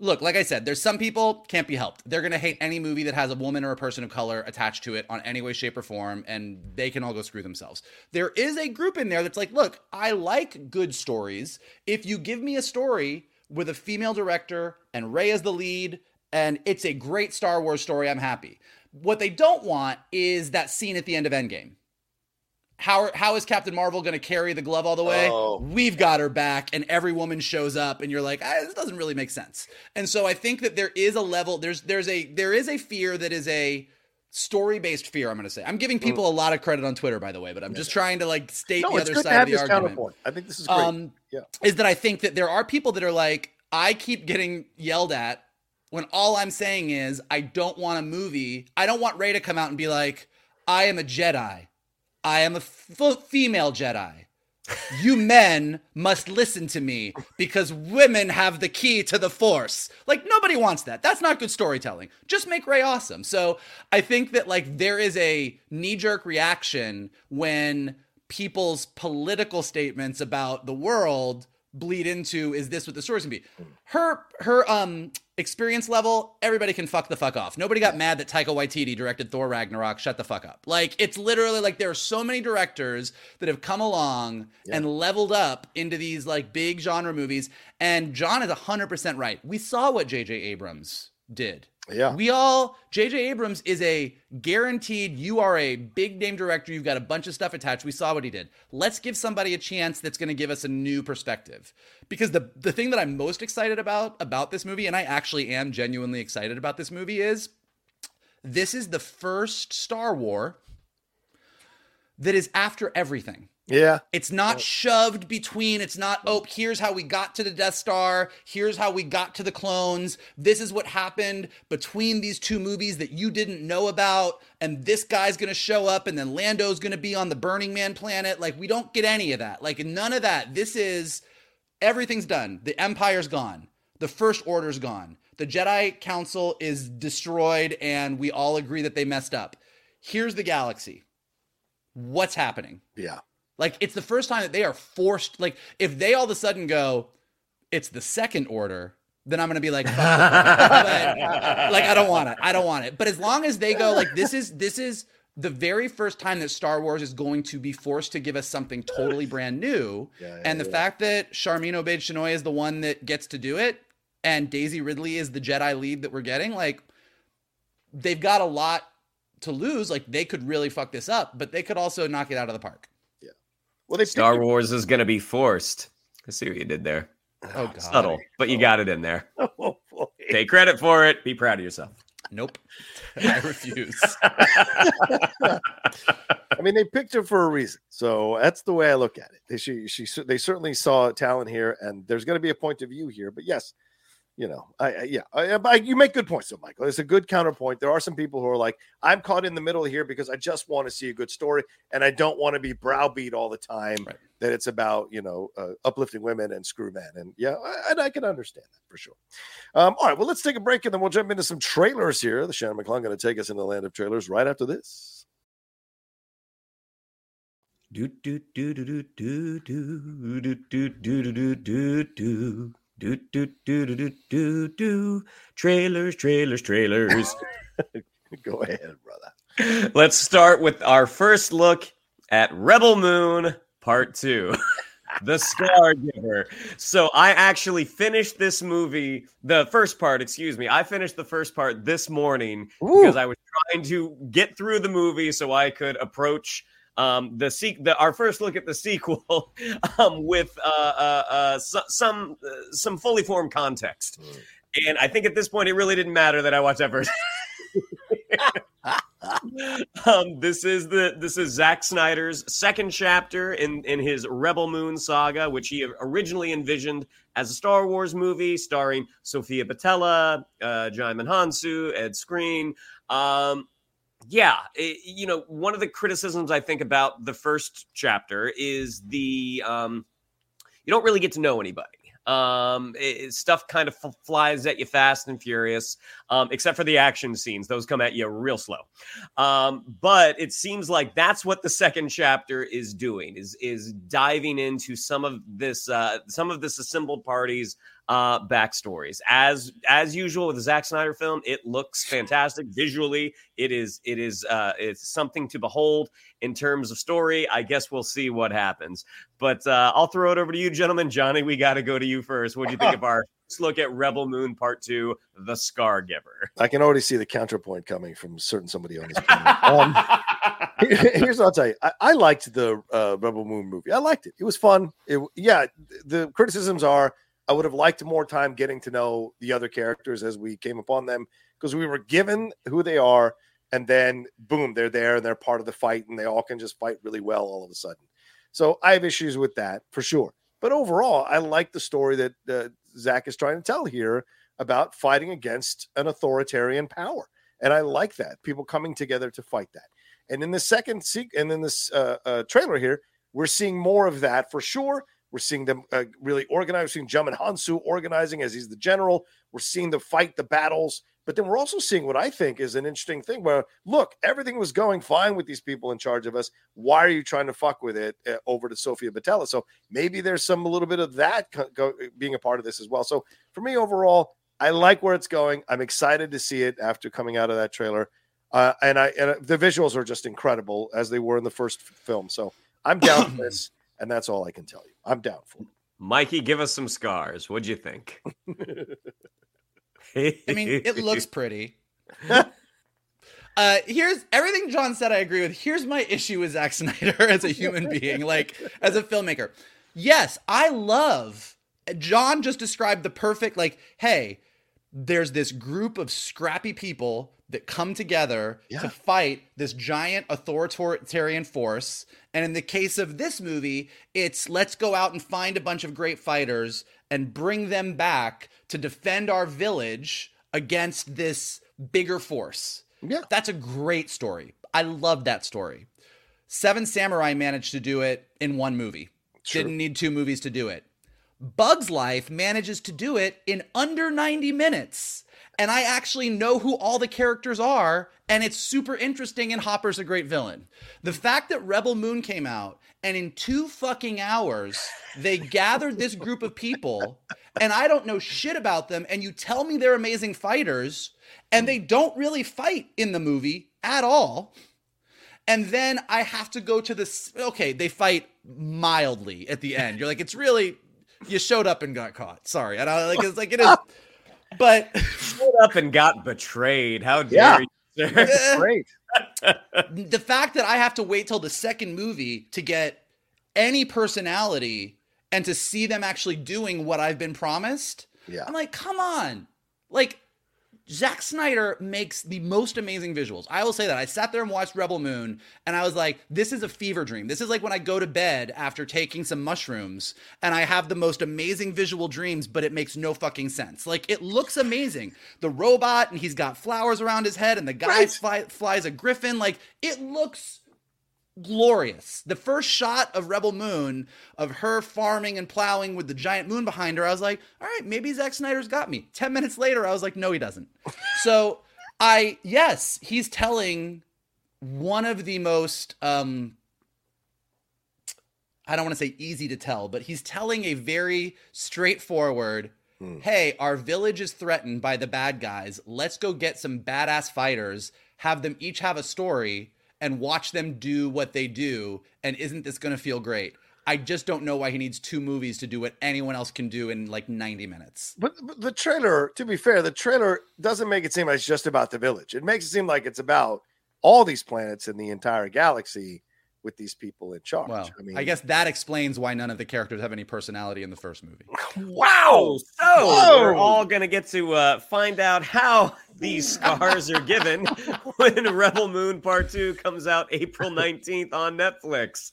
look, like I said, there's some people can't be helped. They're going to hate any movie that has a woman or a person of color attached to it on any way, shape, or form, and they can all go screw themselves. There is a group in there that's like, look, I like good stories. If you give me a story with a female director and Rey as the lead, and it's a great Star Wars story, I'm happy. What they don't want is that scene at the end of Endgame. How, how is Captain Marvel going to carry the glove all the way? Oh. We've got her back, and every woman shows up, and you're like, ah, this doesn't really make sense. And so I think that there is a level, there's there's a there is a fear that is a story based fear. I'm going to say. I'm giving people mm. a lot of credit on Twitter, by the way, but I'm just trying to like state no, the other side of the argument. I think this is great. Um, yeah, is that I think that there are people that are like, I keep getting yelled at when all I'm saying is I don't want a movie. I don't want Rey to come out and be like, I am a Jedi. I am a f- female Jedi. You men must listen to me because women have the key to the force. Like nobody wants that. That's not good storytelling. Just make Rey awesome. So I think that like there is a knee jerk reaction when people's political statements about the world bleed into is this what the story's gonna be her her um experience level everybody can fuck the fuck off. Nobody got mad that taika waititi directed thor ragnarok. Shut the fuck up. Like it's literally like there are so many directors that have come along yeah. and leveled up into these like big genre movies and john is 100% right. We saw what jj abrams did yeah. We all, J.J. Abrams is a guaranteed, you are a big name director. You've got a bunch of stuff attached. We saw what he did. Let's give somebody a chance that's going to give us a new perspective. Because the, the thing that I'm most excited about, about this movie, and I actually am genuinely excited about this movie, is this is the first Star War that is after everything. Yeah. It's not oh. shoved between. It's not, oh, here's how we got to the Death Star. Here's how we got to the clones. This is what happened between these two movies that you didn't know about. And this guy's going to show up, and then Lando's going to be on the Burning Man planet. Like, we don't get any of that. Like, none of that. This is everything's done. The Empire's gone. The First Order's gone. The Jedi Council is destroyed, and we all agree that they messed up. Here's the galaxy. What's happening? Yeah. Like it's the first time that they are forced. Like if they all of a sudden go, it's the second order, then I'm gonna be like, but, like I don't want it. I don't want it. But as long as they go, like this is this is the very first time that Star Wars is going to be forced to give us something totally brand new. Yeah, yeah, and the yeah. fact that Sharmeen Obaid-Chinoy is the one that gets to do it, and Daisy Ridley is the Jedi lead that we're getting, like they've got a lot to lose. Like they could really fuck this up, but they could also knock it out of the park. Well, they Star Wars is going to be forced. I see what you did there. Oh, oh God. Subtle, but you oh. got it in there. Oh, boy. Take credit for it. Be proud of yourself. Nope. I refuse. I mean, they picked her for a reason, so that's the way I look at it. They she, she they certainly saw talent here, and there's going to be a point of view here. But yes, you know, I, I yeah, I, I, you make good points, though, Michael. It's a good counterpoint. There are some people who are like, I'm caught in the middle here because I just want to see a good story, and I don't want to be browbeat all the time right. that it's about you know uh, uplifting women and screw men. And yeah, and I can understand that for sure. Um, all right, well, let's take a break and then we'll jump into some trailers here. The Shannon McClung going to take us into the land of trailers right after this. Do do do do do do do do do do do do do. Do do do do do do do. Trailers, trailers, trailers. Go ahead, brother. Let's start with our first look at Rebel Moon Part Two. the Scar Giver. So I actually finished this movie, the first part, excuse me. I finished the first part this morning Ooh. because I was trying to get through the movie so I could approach um, the, se- the our first look at the sequel um, with uh, uh, uh, so, some uh, some fully formed context. Mm. And I think at this point, it really didn't matter that I watched that first. um, this is the this is Zack Snyder's second chapter in in his Rebel Moon saga, which he originally envisioned as a Star Wars movie starring Sofia Boutella, uh, Djimon Hounsou, Ed Skrein. Um, yeah, it, you know, one of the criticisms I think about the first chapter is the um, you don't really get to know anybody. Um, it, stuff kind of f- flies at you fast and furious, um, except for the action scenes; those come at you real slow. Um, but it seems like that's what the second chapter is doing is is diving into some of this uh, some of this assembled parties uh, backstories. As as usual with the Zack Snyder film, it looks fantastic visually. It is it is uh, it's something to behold in terms of story. I guess we'll see what happens. But uh, I'll throw it over to you, gentlemen. Johnny, we got to go to you first. What do you think of our Let's look at Rebel Moon Part Two: The Scar Giver? I can already see the counterpoint coming from certain somebody on this. Um, here's what I'll tell you. I, I liked the uh, Rebel Moon movie. I liked it. It was fun. It, yeah, the criticisms are I would have liked more time getting to know the other characters as we came upon them because we were given who they are, and then boom, they're there and they're part of the fight, and they all can just fight really well all of a sudden. So I have issues with that for sure. But overall, I like the story that uh, Zack is trying to tell here about fighting against an authoritarian power, and I like that people coming together to fight that. And in the second se- and in this uh, uh, trailer here, we're seeing more of that for sure. We're seeing them uh, really organize. We're seeing Djimon Hounsou organizing as he's the general. We're seeing the fight, the battles. But then we're also seeing what I think is an interesting thing where, look, everything was going fine with these people in charge of us. Why are you trying to fuck with it uh, over to Sofia Boutella? So maybe there's some a little bit of that co- go, being a part of this as well. So for me, overall, I like where it's going. I'm excited to see it after coming out of that trailer. Uh, and I and uh, the visuals are just incredible as they were in the first film. So I'm down for this, and that's all I can tell you. I'm down for it. Mikey, give us some scars. What'd you think? I mean, it looks pretty. Uh, here's everything John said. I agree with. Here's my issue with Zack Snyder as a human being, like as a filmmaker. Yes, I love. John just described the perfect, like, hey, there's this group of scrappy people that come together Yeah. to fight this giant authoritarian force. And in the case of this movie, it's let's go out and find a bunch of great fighters and bring them back to defend our village against this bigger force. Yeah. That's a great story. I love that story. Seven Samurai managed to do it in one movie. True. Didn't need two movies to do it. Bug's Life manages to do it in under 90 minutes. And I actually know who all the characters are, and it's super interesting, and Hopper's a great villain. The fact that Rebel Moon came out, and in two fucking hours, they gathered this group of people, and I don't know shit about them, and you tell me they're amazing fighters, and they don't really fight in the movie at all. And then I have to go to this. Okay, they fight mildly at the end. You're like, it's really you showed up and got caught. Sorry, and I like it's like it is, but Showed up and got betrayed. How dare Yeah. you? sir? Great. the fact that I have to wait till the second movie to get any personality and to see them actually doing what I've been promised. Yeah. I'm like, come on. Like, Zack Snyder makes the most amazing visuals. I will say that. I sat there and watched Rebel Moon, and I was like, this is a fever dream. This is like when I go to bed after taking some mushrooms, and I have the most amazing visual dreams, but it makes no fucking sense. Like, it looks amazing. The robot, and he's got flowers around his head, and the guy Right. fly, flies a griffin. Like, it looks glorious. The first shot of Rebel Moon of her farming and plowing with the giant moon behind her, I was like, all right, maybe Zack Snyder's got me. 10 minutes later, I was like, no, he doesn't. so I, yes, he's telling one of the most, um, I don't want to say easy to tell, but he's telling a very straightforward, hey, our village is threatened by the bad guys. Let's go get some badass fighters, have them each have a story, and watch them do what they do. And isn't this going to feel great? I just don't know why he needs two movies to do what anyone else can do in like 90 minutes. But, but the trailer, to be fair, the trailer doesn't make it seem like it's just about the village. It makes it seem like it's about all these planets in the entire galaxy with these people in charge. Well, I mean, I guess that explains why none of the characters have any personality in the first movie. Wow. So Whoa. we're all going to get to uh, find out how these scars are given when Rebel Moon Part 2 comes out April 19th on Netflix.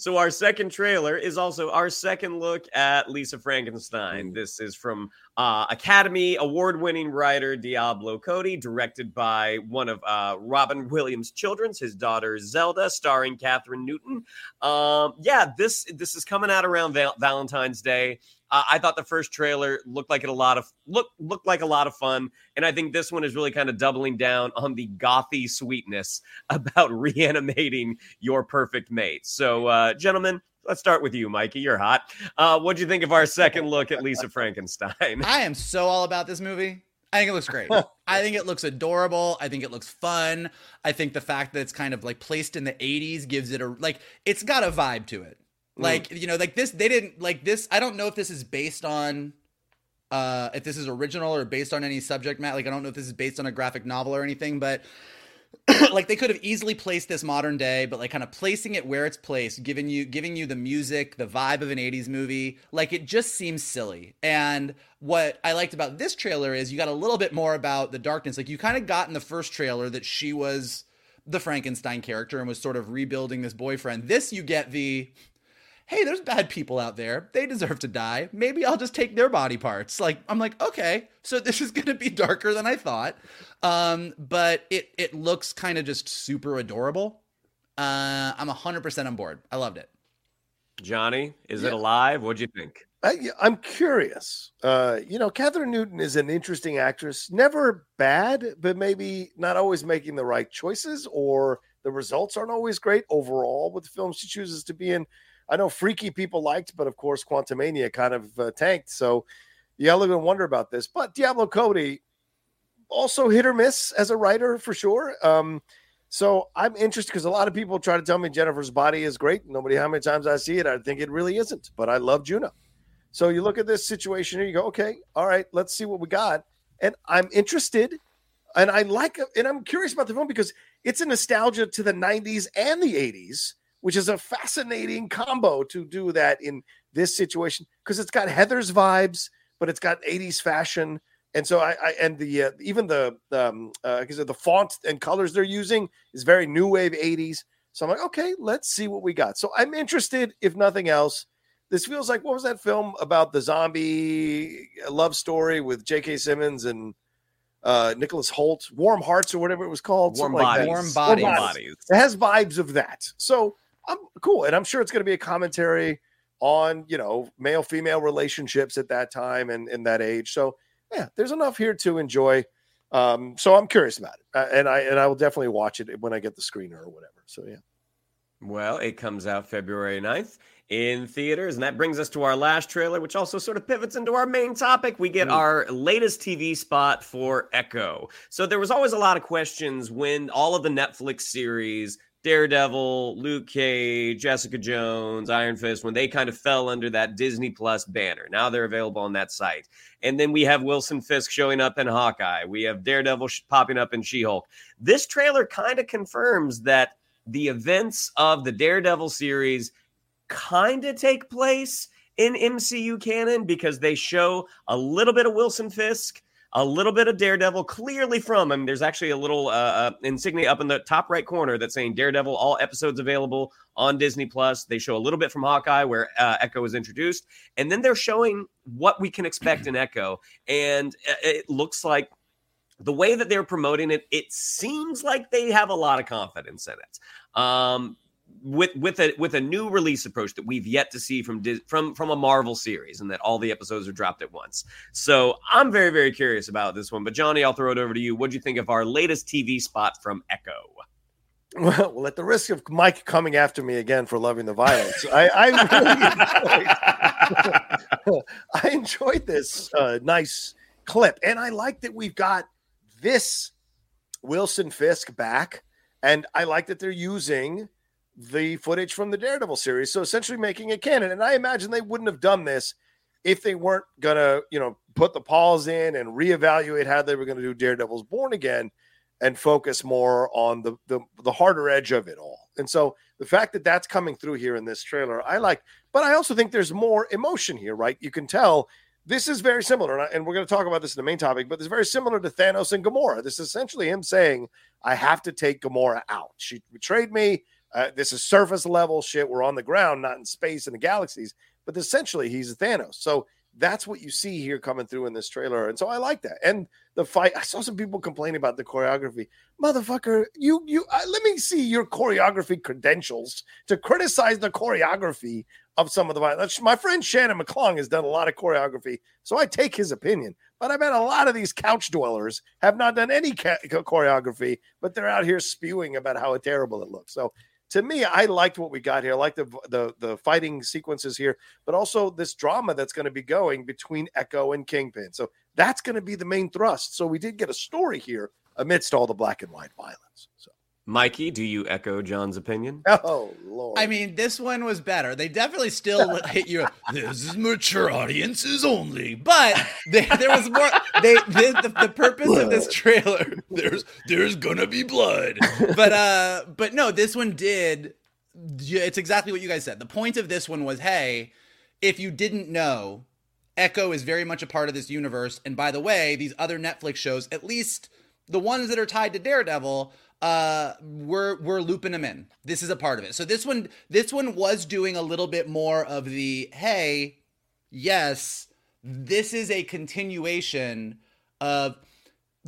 So our second trailer is also our second look at Lisa Frankenstein. This is from uh, Academy award-winning writer Diablo Cody, directed by one of uh, Robin Williams' children's, his daughter Zelda, starring Kathryn Newton. Um, yeah, this this is coming out around Val- Valentine's Day. Uh, I thought the first trailer looked like it a lot of look looked like a lot of fun, and I think this one is really kind of doubling down on the gothy sweetness about reanimating your perfect mate. So, uh, gentlemen, let's start with you, Mikey. You're hot. Uh, what do you think of our second look at Lisa Frankenstein? I am so all about this movie. I think it looks great. I think it looks adorable. I think it looks fun. I think the fact that it's kind of like placed in the 80s gives it a like it's got a vibe to it. Like, mm. you know, like this they didn't like this I don't know if this is based on uh if this is original or based on any subject matter. Like I don't know if this is based on a graphic novel or anything, but like they could have easily placed this modern day, but like kind of placing it where it's placed, giving you giving you the music, the vibe of an 80s movie, like it just seems silly. And what I liked about this trailer is you got a little bit more about the darkness. Like you kind of got in the first trailer that she was the Frankenstein character and was sort of rebuilding this boyfriend. This you get the hey, there's bad people out there. They deserve to die. Maybe I'll just take their body parts. Like I'm like, okay, so this is going to be darker than I thought. Um, but it it looks kind of just super adorable. Uh, I'm 100% on board. I loved it. Johnny, is yeah. it alive? What'd you think? I, am curious. Uh, you know, Kathryn Newton is an interesting actress. Never bad, but maybe not always making the right choices, or the results aren't always great overall with the films she chooses to be in. I know Freaky people liked, but of course, Quantumania kind of uh, tanked. So you got to wonder about this. But Diablo Cody also hit or miss as a writer for sure. Um, so I'm interested because a lot of people try to tell me Jennifer's body is great. Nobody, how many times I see it, I think it really isn't. But I love Juno. So you look at this situation and you go, okay, all right, let's see what we got. And I'm interested, and I like, and I'm curious about the film because it's a nostalgia to the '90s and the '80s which is a fascinating combo to do that in this situation because it's got Heather's vibes, but it's got 80s fashion. And so I, I and the uh, even the um uh, the font and colors they're using is very new wave 80s. So I'm like, okay, let's see what we got. So I'm interested, if nothing else. This feels like what was that film about the zombie love story with J.K. Simmons and uh, Nicholas Hoult, Warm Hearts or whatever it was called. Warm bodies. Like Warm bodies. Warm bodies. It has vibes of that. So I'm cool, and I'm sure it's going to be a commentary on you know male female relationships at that time and in that age. So yeah, there's enough here to enjoy. Um, so I'm curious about it, uh, and I and I will definitely watch it when I get the screener or whatever. So yeah. Well, it comes out February 9th in theaters. And that brings us to our last trailer, which also sort of pivots into our main topic. We get mm. our latest TV spot for Echo. So there was always a lot of questions when all of the Netflix series Daredevil, Luke Cage, Jessica Jones, Iron Fist, when they kind of fell under that Disney Plus banner. Now they're available on that site. And then we have Wilson Fisk showing up in Hawkeye. We have Daredevil sh- popping up in She Hulk. This trailer kind of confirms that the events of the Daredevil series kind of take place in MCU canon because they show a little bit of Wilson Fisk a little bit of Daredevil clearly from him. There's actually a little uh, uh, insignia up in the top right corner that's saying Daredevil, all episodes available on Disney Plus. They show a little bit from Hawkeye where uh, Echo is introduced, and then they're showing what we can expect in Echo, and uh, it looks like the way that they're promoting it, it seems like they have a lot of confidence in it. Um, with with a with a new release approach that we've yet to see from from from a Marvel series, and that all the episodes are dropped at once. So I'm very very curious about this one. But Johnny, I'll throw it over to you. What do you think of our latest TV spot from Echo? Well, at the risk of Mike coming after me again for loving the violence, I, I really enjoyed, I enjoyed this uh, nice clip, and I like that we've got this Wilson Fisk back, and I like that they're using the footage from the Daredevil series. So essentially making it canon. And I imagine they wouldn't have done this if they weren't gonna, you know, put the pause in and reevaluate how they were gonna do Daredevil's Born Again and focus more on the, the the harder edge of it all. And so the fact that that's coming through here in this trailer, I like. But I also think there's more emotion here, right? You can tell this is very similar, and we're going to talk about this in the main topic. But it's very similar to Thanos and Gamora. This is essentially him saying, "I have to take Gamora out. She betrayed me. Uh, this is surface level shit. We're on the ground, not in space in the galaxies. But essentially, he's a Thanos. So that's what you see here coming through in this trailer. And so I like that. And the fight, I saw some people complaining about the choreography. Motherfucker, you, you, uh, let me see your choreography credentials to criticize the choreography of some of the violence. My friend Shannon McClung has done a lot of choreography, so I take his opinion. But I bet a lot of these couch dwellers have not done any ca- choreography, but they're out here spewing about how terrible it looks. So to me, I liked what we got here. I like the the the fighting sequences here, but also this drama that's going to be going between Echo and Kingpin. So that's going to be the main thrust. So we did get a story here amidst all the black and white violence. So. Mikey, do you echo John's opinion? Oh Lord! I mean, this one was better. They definitely still hit you. This is mature audiences only, but they, there was more. They the, the, the purpose blood. of this trailer. There's there's gonna be blood, but uh, but no, this one did. It's exactly what you guys said. The point of this one was, hey, if you didn't know, Echo is very much a part of this universe. And by the way, these other Netflix shows, at least the ones that are tied to Daredevil uh we're we're looping them in. This is a part of it. So this one this one was doing a little bit more of the hey yes this is a continuation of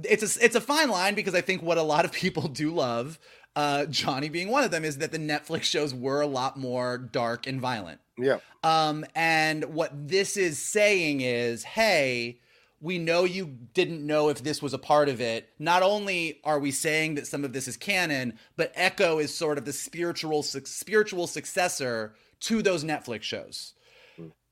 it's a it's a fine line because i think what a lot of people do love uh johnny being one of them is that the netflix shows were a lot more dark and violent. Yeah. Um and what this is saying is hey we know you didn't know if this was a part of it. Not only are we saying that some of this is canon, but Echo is sort of the spiritual spiritual successor to those Netflix shows.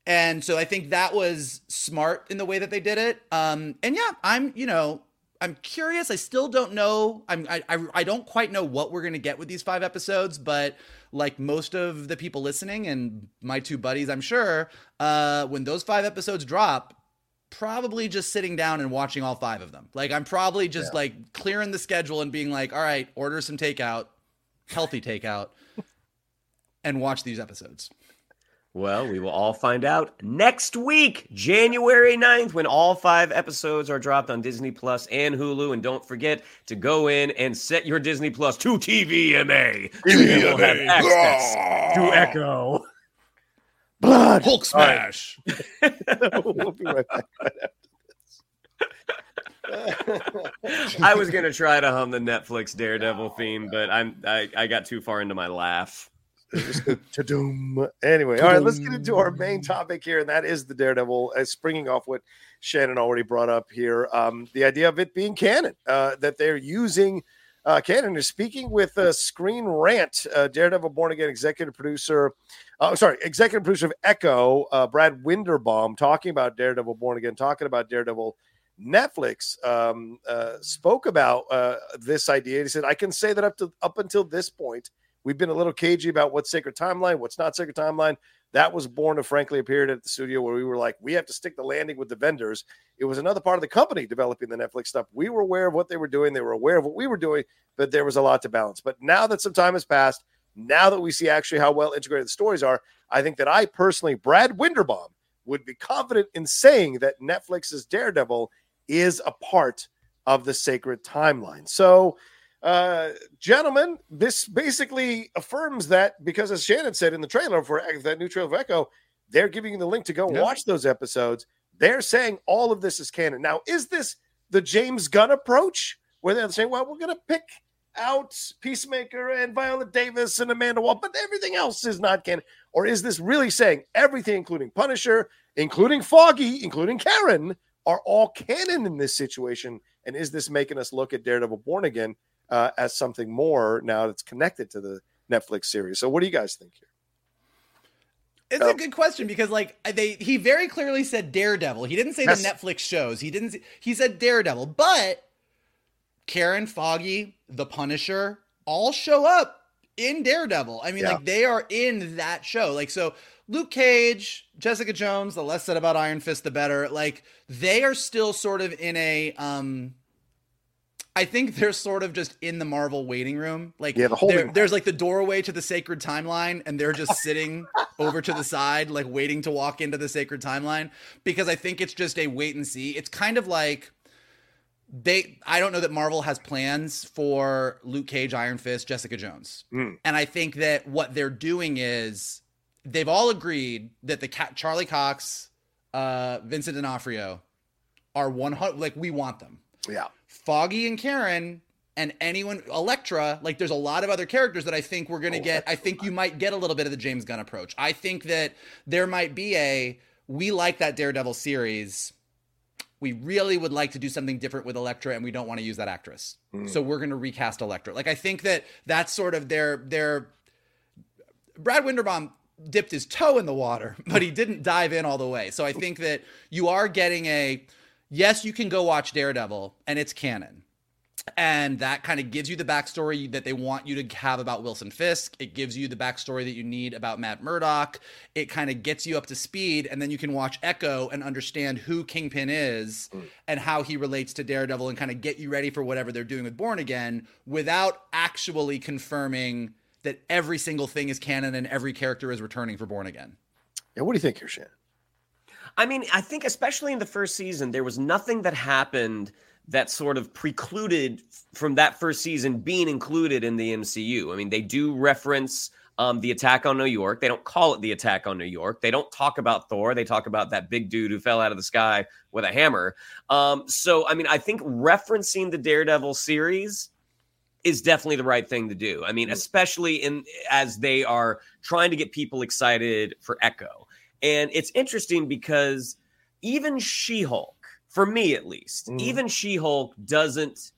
And so I think that was smart in the way that they did it. Um, and yeah, I'm you know I'm curious. I still don't know. I'm I I, I don't quite know what we're gonna get with these five episodes, but like most of the people listening and my two buddies, I'm sure, uh, when those five episodes drop, probably just sitting down and watching all five of them. Like I'm probably just yeah. like clearing the schedule and being like, all right, order some takeout, healthy takeout, and watch these episodes. Well, we will all find out next week, January 9th, when all five episodes are dropped on Disney Plus and Hulu. And don't forget to go in and set your Disney Plus to TVMA. TVMA. will have access to ah. Echo. Blood. Hulk smash. Right. we'll be right back right I was gonna try to hum the Netflix Daredevil theme, but I'm I, I got too far into my laugh. Ta-doom. Anyway, all right, let's get into our main topic here, and that is the Daredevil. Uh, springing off what Shannon already brought up here, um, the idea of it being canon, uh, that they're using uh, Cannon is speaking with uh, Screen Rant, uh, Daredevil Born Again executive producer. Uh, sorry, executive producer of Echo, uh, Brad Winderbaum, talking about Daredevil Born Again, talking about Daredevil. Netflix um, uh, spoke about uh, this idea. He said, "I can say that up to up until this point, we've been a little cagey about what's sacred timeline, what's not sacred timeline. That was born of, frankly, a period at the studio where we were like, we have to stick the landing with the Avengers. It was another part of the company developing the Netflix stuff. We were aware of what they were doing, they were aware of what we were doing, but there was a lot to balance. But now that some time has passed, now that we see actually how well integrated the stories are, I think that I personally, Brad Winderbaum, would be confident in saying that Netflix's Daredevil is a part of the sacred timeline. So, uh, gentlemen, this basically affirms that because, as Shannon said in the trailer for that new trailer of Echo, they're giving you the link to go yeah. watch those episodes. They're saying all of this is canon. Now, is this the James Gunn approach where they're saying, well, we're going to pick out Peacemaker and Viola Davis and Amanda Wall, but everything else is not canon? Or is this really saying everything, including Punisher, including Foggy, including Karen, are all canon in this situation? And is this making us look at Daredevil Born Again uh, as something more now that's connected to the Netflix series. So, what do you guys think here? It's a good question because, like, they he very clearly said Daredevil. He didn't say the Netflix shows. He didn't. He said Daredevil, but Karen Foggy, The Punisher, all show up in Daredevil. I mean, yeah. like they are in that show. Like, so Luke Cage, Jessica Jones. The less said about Iron Fist, the better. Like, they are still sort of in a um I think they're sort of just in the Marvel waiting room. Like, yeah, the there's like the doorway to the sacred timeline, and they're just sitting over to the side, like waiting to walk into the sacred timeline. Because I think it's just a wait and see. It's kind of like they. I don't know that Marvel has plans for Luke Cage, Iron Fist, Jessica Jones, mm. and I think that what they're doing is they've all agreed that the Charlie Cox, uh, Vincent D'Onofrio, are one hundred. Like we want them. Yeah. Foggy and Karen and anyone Elektra, like there's a lot of other characters that I think we're gonna oh, get. I think you might get a little bit of the James Gunn approach. I think that there might be a we like that Daredevil series. We really would like to do something different with Elektra, and we don't want to use that actress. Mm. So we're going to recast Elektra. Like I think that that's sort of their their. Brad Winderbaum dipped his toe in the water, but he didn't dive in all the way. So I think that you are getting a yes, you can go watch Daredevil, and it's canon and that kind of gives you the backstory that they want you to have about Wilson Fisk. It gives you the backstory that you need about Matt Murdock. It kind of gets you up to speed, and then you can watch Echo and understand who Kingpin is mm. and how he relates to Daredevil, and kind of get you ready for whatever they're doing with Born Again without actually confirming that every single thing is canon and every character is returning for Born Again. Yeah, what do you think here, Shannon? I mean, I think especially in the first season, there was nothing that happened that sort of precluded from that first season being included in the MCU. I mean, they do reference um, the attack on New York. They don't call it the attack on New York. They don't talk about Thor. They talk about that big dude who fell out of the sky with a hammer. Um, so, I mean, I think referencing the Daredevil series is definitely the right thing to do. I mean, especially in as they are trying to get people excited for Echo. And it's interesting because even She-Hulk for me at least Mm. even she-hulk doesn't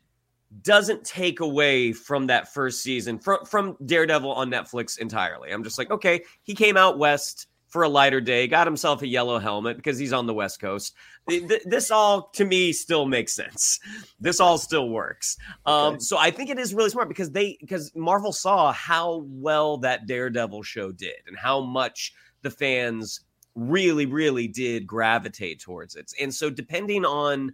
doesn't take away from that first season from from daredevil on netflix entirely i'm just like okay he came out west for a lighter day got himself a yellow helmet because he's on the west coast Th- th- this all to me still makes sense this all still works um Okay. so i think it is really smart because they because marvel saw how well that daredevil show did and how much the fans really, really did gravitate towards it. And so, depending on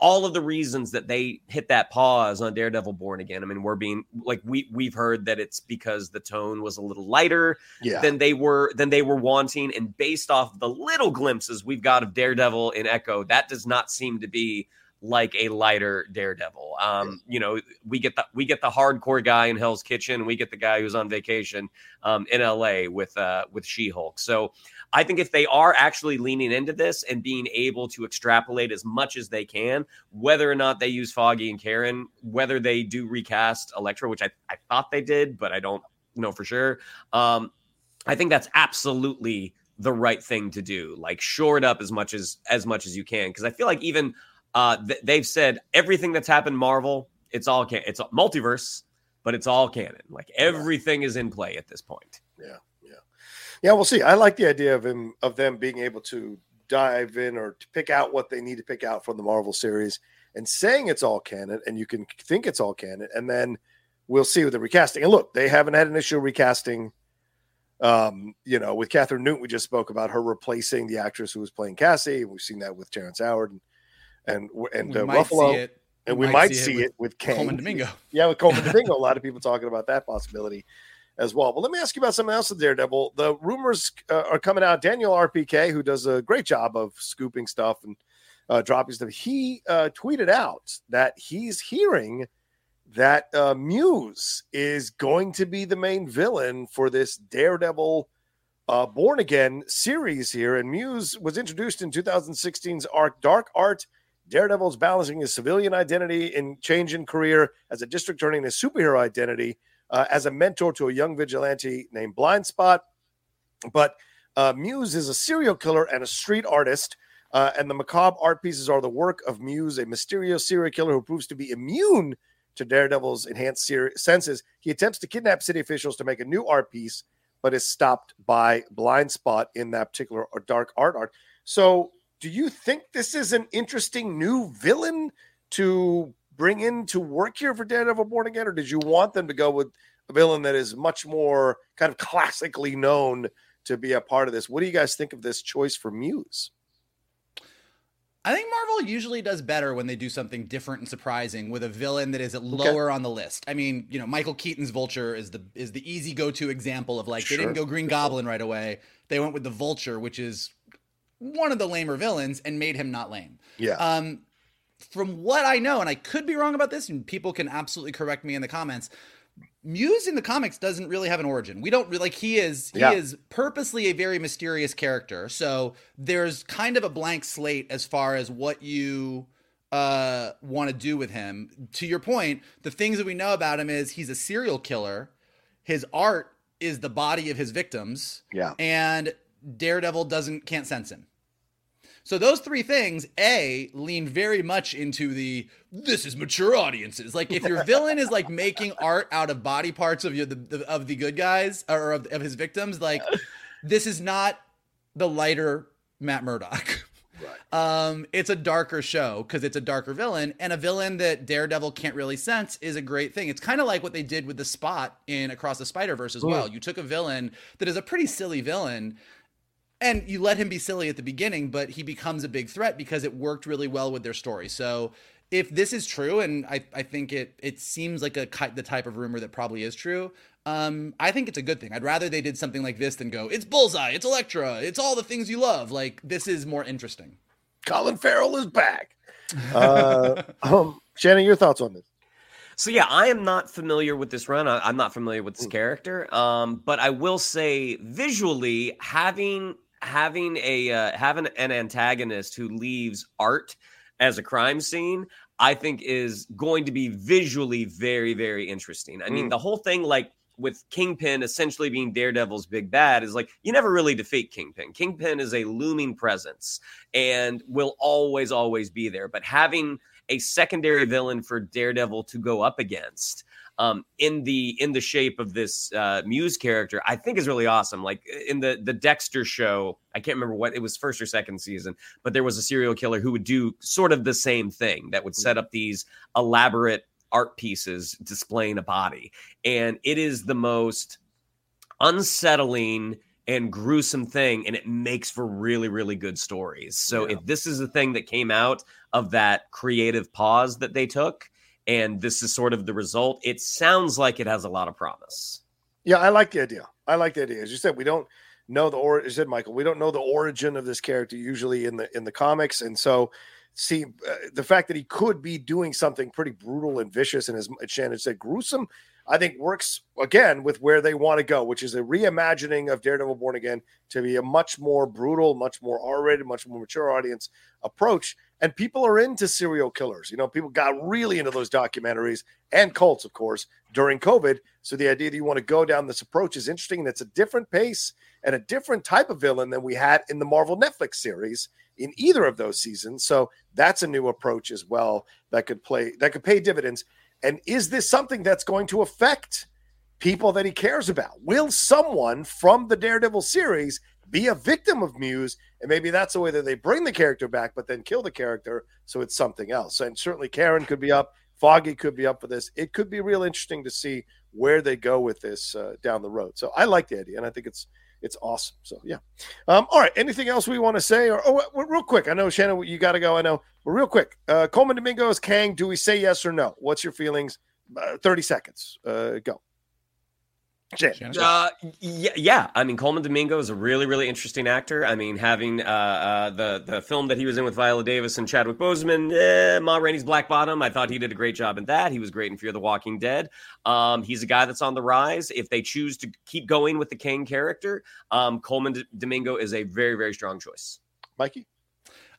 all of the reasons that they hit that pause on Daredevil Born Again, I mean, we're being like we we've heard that it's because the tone was a little lighter Yeah. than they were than they were wanting, and based off the little glimpses we've got of Daredevil in Echo, that does not seem to be like a lighter Daredevil. Um, you know, we get the we get the hardcore guy in Hell's Kitchen, we get the guy who's on vacation um, in LA with uh, with She Hulk. So I think if they are actually leaning into this and being able to extrapolate as much as they can, whether or not they use Foggy and Karen, whether they do recast Elektra, which I, I thought they did, but I don't know for sure. Um, I think that's absolutely the right thing to do. Like shore it up as much as as much as you can, because I feel like even uh, th- they've said everything that's happened Marvel, it's all can- it's a multiverse, but it's all canon. Like everything is in play at this point. Yeah, we'll see. I like the idea of him of them being able to dive in or to pick out what they need to pick out from the Marvel series and saying it's all canon, and you can think it's all canon, and then we'll see with the recasting. And look, they haven't had an issue recasting. Um, you know, with Kathryn Newton, we just spoke about her replacing the actress who was playing Cassie. We've seen that with Terrence Howard and and and uh, Ruffalo, and we might might see it see with it with Colman Domingo. Yeah, with Colman Domingo, a lot of people talking about that possibility as well. But let me ask you about something else with Daredevil. The rumors uh, are coming out. Daniel RPK, who does a great job of scooping stuff and uh, dropping stuff, he uh, tweeted out that he's hearing that uh, Muse is going to be the main villain for this Daredevil uh, Born Again series here. And Muse was introduced in 2016's arc Dark Art. Daredevil's balancing his civilian identity and change in career as a district attorney and his superhero identity uh, as a mentor to a young vigilante named Blindspot. But uh, Muse is a serial killer and a street artist. Uh, and the macabre art pieces are the work of Muse, a mysterious serial killer who proves to be immune to Daredevil's enhanced ser- senses. He attempts to kidnap city officials to make a new art piece, but is stopped by Blind Spot in that particular dark art art. So, do you think this is an interesting new villain to bring in to work here for Daredevil Born Again, or did you want them to go with a villain that is much more kind of classically known to be a part of this? What do you guys think of this choice for Muse? I think Marvel usually does better when they do something different and surprising with a villain that is lower on the list. I mean, you know, Michael Keaton's Vulture is the is the easy go-to example of like they didn't go Green Goblin right away. They went with the Vulture, which is one of the lamer villains and made him not lame. Yeah. Um, from what I know, and I could be wrong about this, and people can absolutely correct me in the comments. Muse in the comics doesn't really have an origin. We don't really like he is he Yeah. is purposely a very mysterious character. So there's kind of a blank slate as far as what you uh, want to do with him. To your point, the things that we know about him is he's a serial killer. His art is the body of his victims. Yeah. And Daredevil doesn't can't sense him. So those three things, A, lean very much into the this is mature audiences. Like if your villain is like making art out of body parts of your the, the of the good guys or of, of his victims, like this is not the lighter Matt Murdock. Right. Um, it's a darker show because it's a darker villain, and a villain that Daredevil can't really sense is a great thing. It's kind of like what they did with the Spot in Across the Spider Verse as well. You took a villain that is a pretty silly villain, and you let him be silly at the beginning, but he becomes a big threat because it worked really well with their story. So if this is true, and I, I think it it seems like a the type of rumor that probably is true, um, I think it's a good thing. I'd rather they did something like this than go, it's Bullseye, it's Elektra, it's all the things you love. Like this is more interesting. Colin Farrell is back. Uh, um, Shannon, your thoughts on this? So yeah, I am not familiar with this run. I, am not familiar with this mm. character. Um, but I will say visually having having a uh, having an antagonist who leaves art as a crime scene i think is going to be visually very very interesting. I mean mm. the whole thing like with kingpin essentially being daredevil's big bad is like you never really defeat kingpin. Kingpin is a looming presence and will always always be there. But having a secondary villain for daredevil to go up against um, in the in the shape of this uh, Muse character, I think is really awesome. Like in the the Dexter show, I can't remember what it was first or second season, but there was a serial killer who would do sort of the same thing that would set mm-hmm. up these elaborate art pieces displaying a body, and it is the most unsettling and gruesome thing and it makes for really really good stories so yeah. if this is a thing that came out of that creative pause that they took and this is sort of the result. It sounds like it has a lot of promise. Yeah, I like the idea. I like the idea. As you said, we don't know the or said Michael, we don't know the origin of this character usually in the in the comics, and so see uh, the fact that he could be doing something pretty brutal and vicious and as Shannon said, gruesome. I think works again with where they want to go, which is a reimagining of Daredevil Born Again to be a much more brutal, much more R-rated, much more mature audience approach and people are into serial killers. You know, people got really into those documentaries and cults, of course, during COVID. So the idea that you want to go down this approach is interesting. And it's a different pace and a different type of villain than we had in the Marvel Netflix series in either of those seasons. So that's a new approach as well that could play that could pay dividends. And is this something that's going to affect people that he cares about? Will someone from the Daredevil series be a victim of Muse, and maybe that's the way that they bring the character back, but then kill the character, so it's something else. And certainly Karen could be up, Foggy could be up for this. It could be real interesting to see where they go with this uh, down the road. So I like the idea, and I think it's it's awesome. So yeah. Um, all right. Anything else we want to say? Or oh, real quick. I know Shannon, you got to go. I know. But real quick. Uh, Colman Domingo's Kang. Do we say yes or no? What's your feelings? Uh, Thirty seconds. Uh, go. Uh, yeah, yeah. I mean, Colman Domingo is a really, really interesting actor. I mean, having uh, uh, the the film that he was in with Viola Davis and Chadwick Boseman, eh, Ma Rainey's Black Bottom. I thought he did a great job in that. He was great in Fear the Walking Dead. Um, he's a guy that's on the rise. If they choose to keep going with the Kang character, um, Colman D- Domingo is a very, very strong choice. Mikey.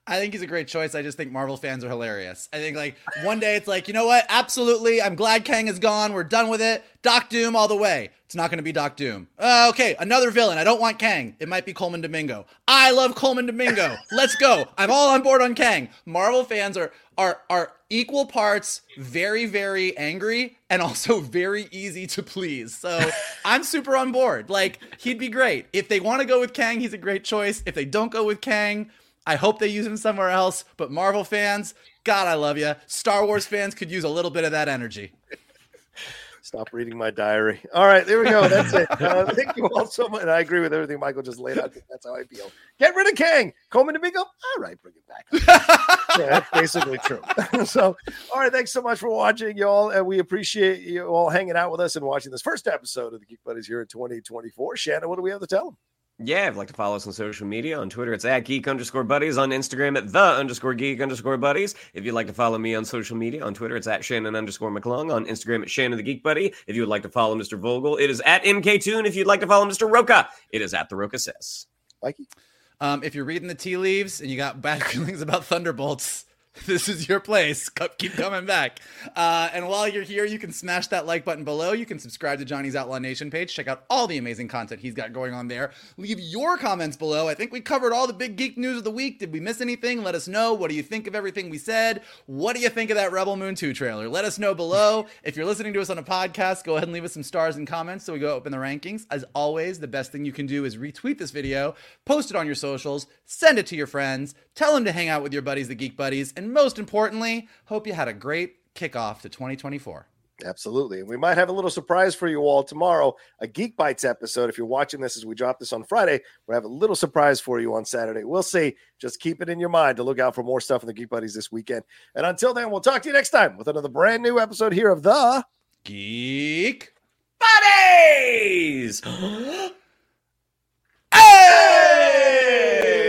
I think he's a great choice. I just think Marvel fans are hilarious. I think like one day it's like, you know what? Absolutely. I'm glad Kang is gone. We're done with it. Doc Doom all the way. It's not going to be Doc Doom. Uh, okay, another villain. I don't want Kang. It might be Colman Domingo. I love Colman Domingo. Let's go. I'm all on board on Kang. Marvel fans are are are equal parts very very angry and also very easy to please. So I'm super on board. Like he'd be great. If they want to go with Kang, he's a great choice. If they don't go with Kang, I hope they use him somewhere else. But Marvel fans, God, I love you. Star Wars fans could use a little bit of that energy. Stop reading my diary. All right, there we go. That's it. Uh, thank you all so much. And I agree with everything Michael just laid out. That's how I feel. Get rid of Kang. Colman Domingo. All right, bring it back. yeah, that's basically true. so, all right, thanks so much for watching, y'all. And we appreciate you all hanging out with us and watching this first episode of the Geek Buddies here in 2024. Shannon, what do we have to tell them? Yeah, if you'd like to follow us on social media, on Twitter, it's at geek underscore buddies. On Instagram, at the underscore geek underscore buddies. If you'd like to follow me on social media, on Twitter, it's at Shannon underscore McClung. On Instagram, at Shannon the Geek Buddy. If you would like to follow Mr. Vogel, it is at MK If you'd like to follow Mr. Rocha, it is at the Rocha Says. Mikey? Um, if you're reading the tea leaves and you got bad feelings about Thunderbolts, this is your place. Keep coming back. Uh, and while you're here, you can smash that like button below. You can subscribe to Johnny's Outlaw Nation page. Check out all the amazing content he's got going on there. Leave your comments below. I think we covered all the big geek news of the week. Did we miss anything? Let us know. What do you think of everything we said? What do you think of that Rebel Moon 2 trailer? Let us know below. If you're listening to us on a podcast, go ahead and leave us some stars and comments so we go up in the rankings. As always, the best thing you can do is retweet this video, post it on your socials, send it to your friends, tell them to hang out with your buddies, the Geek Buddies, and most importantly, hope you had a great kickoff to 2024. Absolutely. And we might have a little surprise for you all tomorrow, a Geek Bites episode. If you're watching this as we drop this on Friday, we'll have a little surprise for you on Saturday. We'll see. Just keep it in your mind to look out for more stuff in the Geek Buddies this weekend. And until then, we'll talk to you next time with another brand new episode here of the Geek Buddies! Hey!